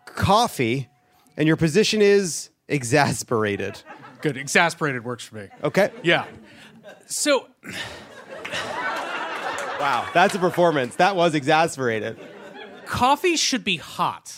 coffee, and your position is exasperated. Good. Exasperated works for me. Okay. Yeah. So Wow. That's a performance. That was exasperated. coffee should be hot.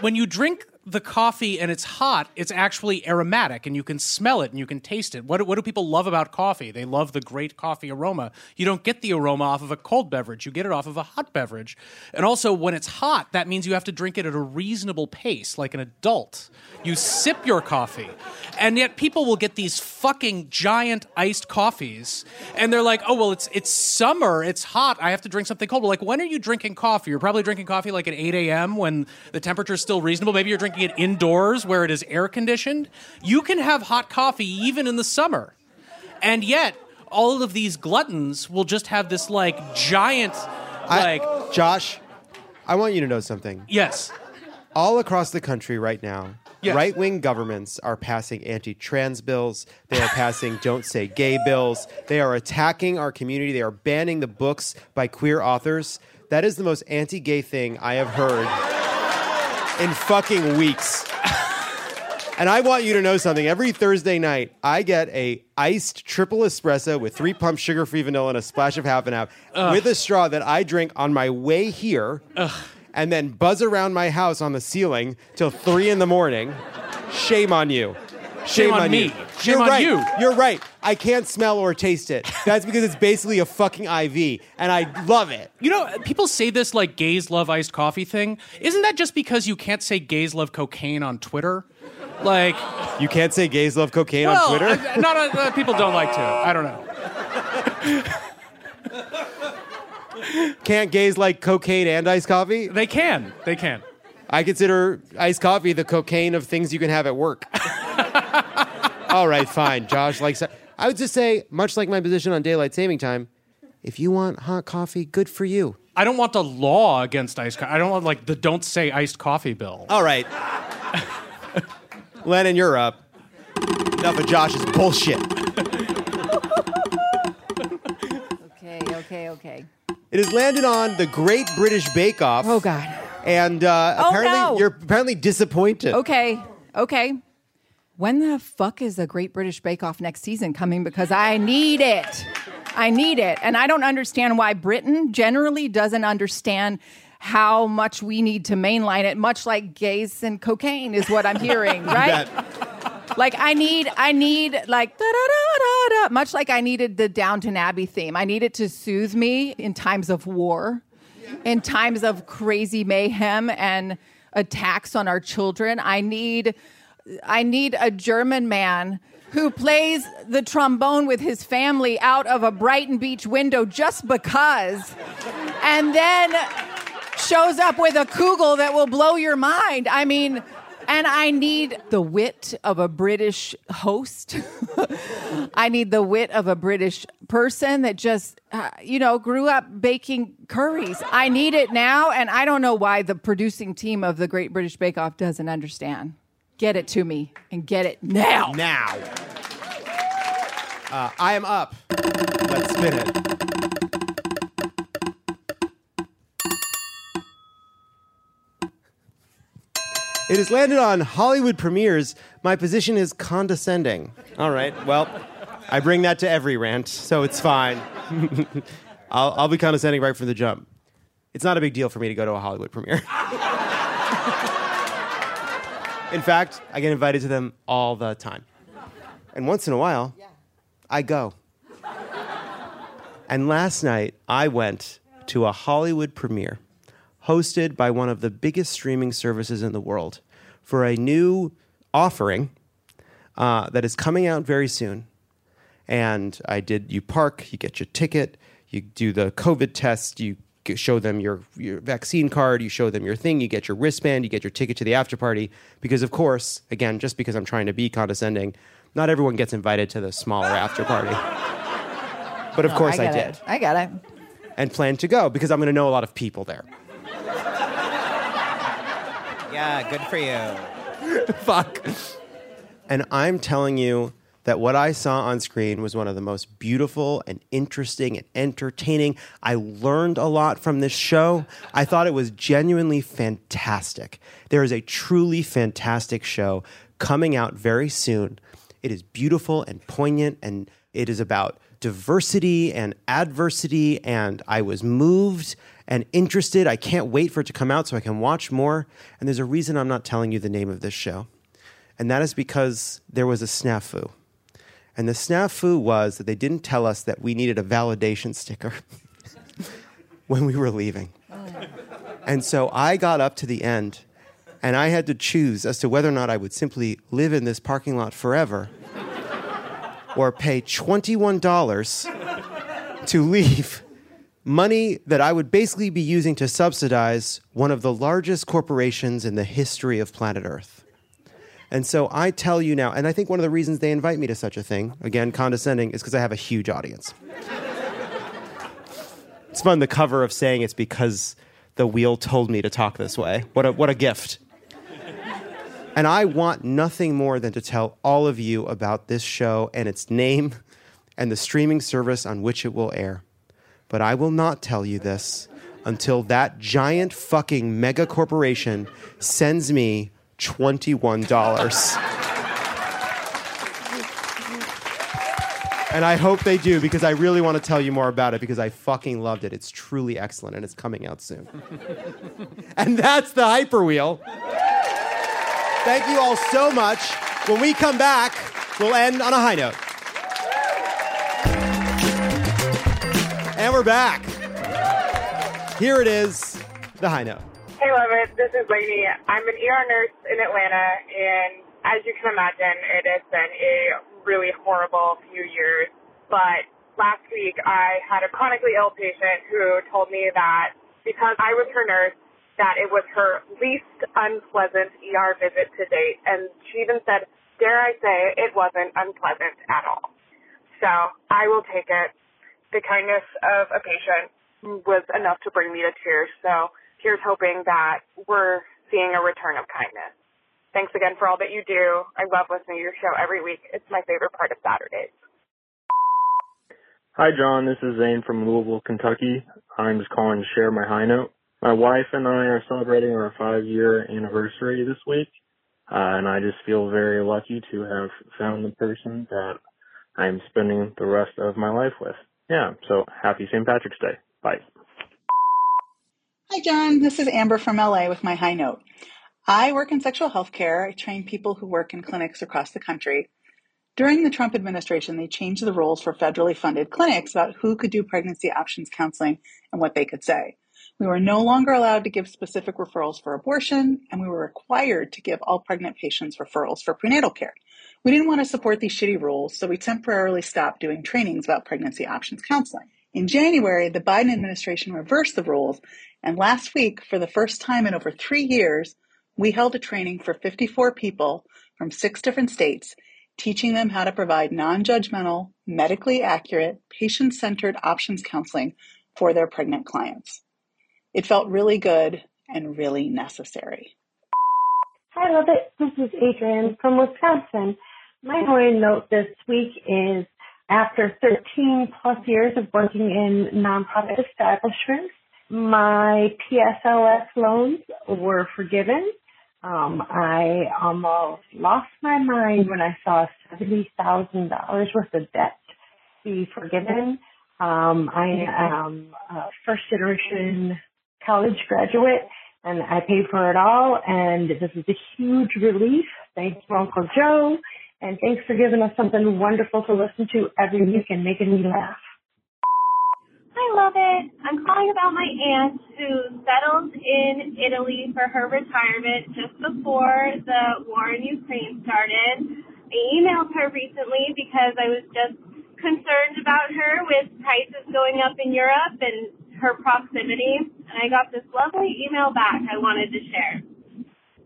When you drink the coffee and it's hot, it's actually aromatic and you can smell it and you can taste it. What, do- what do people love about coffee? They love the great coffee aroma. You don't get the aroma off of a cold beverage, you get it off of a hot beverage. And also, when it's hot, that means you have to drink it at a reasonable pace, like an adult. You sip your coffee. And yet, people will get these fucking giant iced coffees and they're like, oh, well, it's, it's summer, it's hot, I have to drink something cold. Well, like, when are you drinking coffee? You're probably drinking coffee like at 8 a.m. when the temperature is still reasonable. Maybe you're drinking drinking it indoors where it is air conditioned. You can have hot coffee even in the summer. And yet, all of these gluttons will just have this like giant like I, Josh, I want you to know something. Yes. All across the country right now, Yes. right wing governments are passing anti trans bills. They are passing <laughs> don't say gay bills. They are attacking our community. They are banning the books by queer authors. That is the most anti gay thing I have heard in fucking weeks. And I want you to know something. Every Thursday night, I get a iced triple espresso with three pumps sugar-free vanilla and a splash of half and half Ugh. with a straw that I drink on my way here, and then buzz around my house on the ceiling till three in the morning. Shame on you. Shame on me. you. Shame You're on right. you. You're right. I can't smell or taste it. That's because it's basically a fucking IV, and I love it. You know, people say this like gays love iced coffee thing. Isn't that just because you can't say gays love cocaine on Twitter? Like, You can't say gays love cocaine well, on Twitter. uh, not uh, people don't like to. I don't know. Can't gays like cocaine and iced coffee? They can. They can. I consider iced coffee the cocaine of things you can have at work. <laughs> All right, fine. Josh likes that. I would just say, much like my position on daylight saving time, if you want hot coffee, good for you. I don't want the law against iced coffee. I don't want like the don't say iced coffee bill. All right. <laughs> Lennon, you're up. Enough of Josh's bullshit. Okay, okay, okay. It has landed on the Great British Bake Off. Oh, God. And uh, Oh, apparently, no. you're apparently disappointed. Okay, okay. When the fuck is the Great British Bake Off next season coming? Because I need it. I need it. And I don't understand why Britain generally doesn't understand how much we need to mainline it, much like gays and cocaine is what I'm hearing, <laughs> right? like I need, I need like da da da da da, much like I needed the Downton Abbey theme. I need it to soothe me in times of war, in times of crazy mayhem and attacks on our children. I need, I need a German man who plays the trombone with his family out of a Brighton Beach window just because, and then shows up with a kugel that will blow your mind. I mean, and I need the wit of a British host. <laughs> I need the wit of a British person that just, uh, you know, grew up baking curries. I need it now, and I don't know why the producing team of the Great British Bake Off doesn't understand. Get it to me and get it now. Now. Uh, I am up. Let's spin it. It has landed on Hollywood premieres. My position is condescending. All right. Well, I bring that to every rant, so it's fine. <laughs> I'll, I'll be condescending right from the jump. It's not a big deal for me to go to a Hollywood premiere. <laughs> in fact, I get invited to them all the time. And once in a while, I go. And last night, I went to a Hollywood premiere hosted by one of the biggest streaming services in the world for a new offering uh, that is coming out very soon. And I did, you park, you get your ticket, you do the COVID test, you show them your, your vaccine card, you show them your thing, you get your wristband, you get your ticket to the after party. Because, of course, again, just because I'm trying to be condescending, not everyone gets invited to the smaller after party. But of No, course I, get did. It. I got it. And plan to go because I'm going to know a lot of people there. Yeah, good for you. <laughs> Fuck. And I'm telling you that what I saw on screen was one of the most beautiful and interesting and entertaining. I learned a lot from this show. I thought it was genuinely fantastic. There is a truly fantastic show coming out very soon. It is beautiful and poignant, and it is about diversity and adversity. And I was moved and interested. I can't wait for it to come out so I can watch more. And there's a reason I'm not telling you the name of this show. And that is because there was a snafu. And the snafu was that they didn't tell us that we needed a validation sticker <laughs> when we were leaving. And so I got up to the end and I had to choose as to whether or not I would simply live in this parking lot forever <laughs> or pay $21 to leave money that I would basically be using to subsidize one of the largest corporations in the history of planet Earth. And so I tell you now, and I think one of the reasons they invite me to such a thing, again, condescending, is because I have a huge audience. it's fun, the cover of saying it's because the wheel told me to talk this way. What a, what a gift. And I want nothing more than to tell all of you about this show and its name and the streaming service on which it will air. But I will not tell you this until that giant fucking mega corporation sends me $21. and I hope they do because I really want to tell you more about it because I fucking loved it. It's truly excellent and it's coming out soon. and that's the hyperwheel. Thank you all so much. When we come back, we'll end on a high note. And we're back. Here it is, the high note. Hey, Lovett. This is Lainey. I'm an ER nurse in Atlanta, and as you can imagine, it has been a really horrible few years. But last week, I had a chronically ill patient who told me that because I was her nurse, that it was her least unpleasant ER visit to date. And she even said, dare I say, it wasn't unpleasant at all. So I will take it the kindness of a patient was enough to bring me to tears. So here's hoping that we're seeing a return of kindness. Thanks again for all that you do. I love listening to your show every week. It's my favorite part of Saturdays. Hi, Jon. This is Zane from Louisville, Kentucky. I'm just calling to share my high note. My wife and I are celebrating our five year anniversary this week, uh, and I just feel very lucky to have found the person that I'm spending the rest of my life with. Yeah, so happy St. Patrick's Day. Bye. Hi, Jon. This is Amber from LA with my high note. I work in sexual health care. I train people who work in clinics across the country. During the Trump administration, they changed the rules for federally funded clinics about who could do pregnancy options counseling and what they could say. We were no longer allowed to give specific referrals for abortion, and we were required to give all pregnant patients referrals for prenatal care. We didn't want to support these shitty rules, so we temporarily stopped doing trainings about pregnancy options counseling. In January, the Biden administration reversed the rules, and last week, for the first time in over three years, we held a training for 54 people from six different states, teaching them how to provide non judgmental, medically accurate, patient centered options counseling for their pregnant clients. It felt really good and really necessary. Hi, Lovett. This is Adrian from Wisconsin. My Hawaiian note this week is after 13 plus years of working in nonprofit establishments, my PSLF loans were forgiven. Um, I almost lost my mind when I saw $70,000 worth of debt be forgiven. Um, I am a first generation college graduate and I paid for it all and this is a huge relief. Thank you, Uncle Joe. And thanks for giving us something wonderful to listen to every week and making me laugh. Lovett. I'm calling about my aunt who settled in Italy for her retirement just before the war in Ukraine started. I emailed her recently because I was just concerned about her with prices going up in Europe and her proximity. And I got this lovely email back I wanted to share.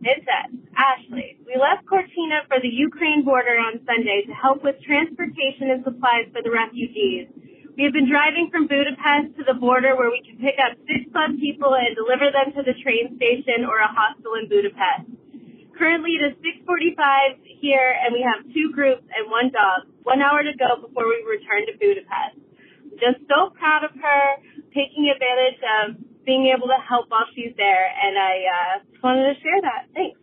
It says, Ashley, we left Cortina for the Ukraine border on Sunday to help with transportation and supplies for the refugees. We have been driving from Budapest to the border where we can pick up six plus people and deliver them to the train station or a hostel in Budapest. Currently it is 6.45 here and we have two groups and one dog. One hour to go before we return to Budapest. Just so proud of her taking advantage of being able to help while she's there. And I uh, just wanted to share that. Thanks.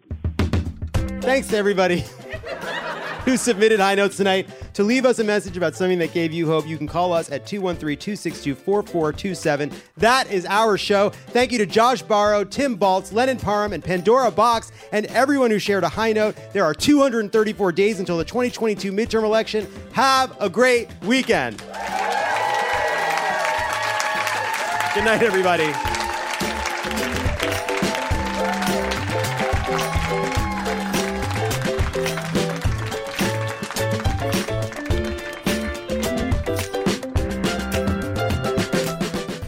Thanks to everybody <laughs> who submitted high notes tonight. To leave us a message about something that gave you hope, you can call us at 213 262 4427. That is our show. Thank you to Josh Barro, Tim Baltz, Lennon Parham, and Pandora Boxx, and everyone who shared a high note. There are 234 days until the 2022 midterm election. Have a great weekend. Good night, everybody.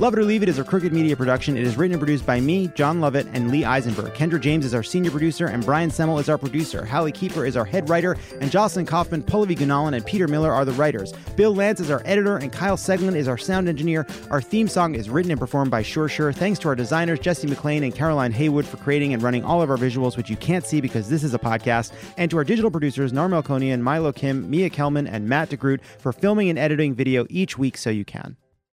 Love It or Leave It is a Crooked Media production. It is written and produced by me, Jon Lovett, and Lee Eisenberg. Kendra James is our senior producer, and Brian Semmel is our producer. Hallie Keeper is our head writer, and Jocelyn Kaufman, Pallavi Gunalan, and Peter Miller are the writers. Bill Lance is our editor, and Kyle Seglin is our sound engineer. Our theme song is written and performed by Sure Sure. Thanks to our designers, Jesse McLean and Caroline Haywood, for creating and running all of our visuals, which you can't see because this is a podcast. And to our digital producers, Norm Melkonian, Milo Kim, Mia Kelman, and Matt DeGroot for filming and editing video each week so you can.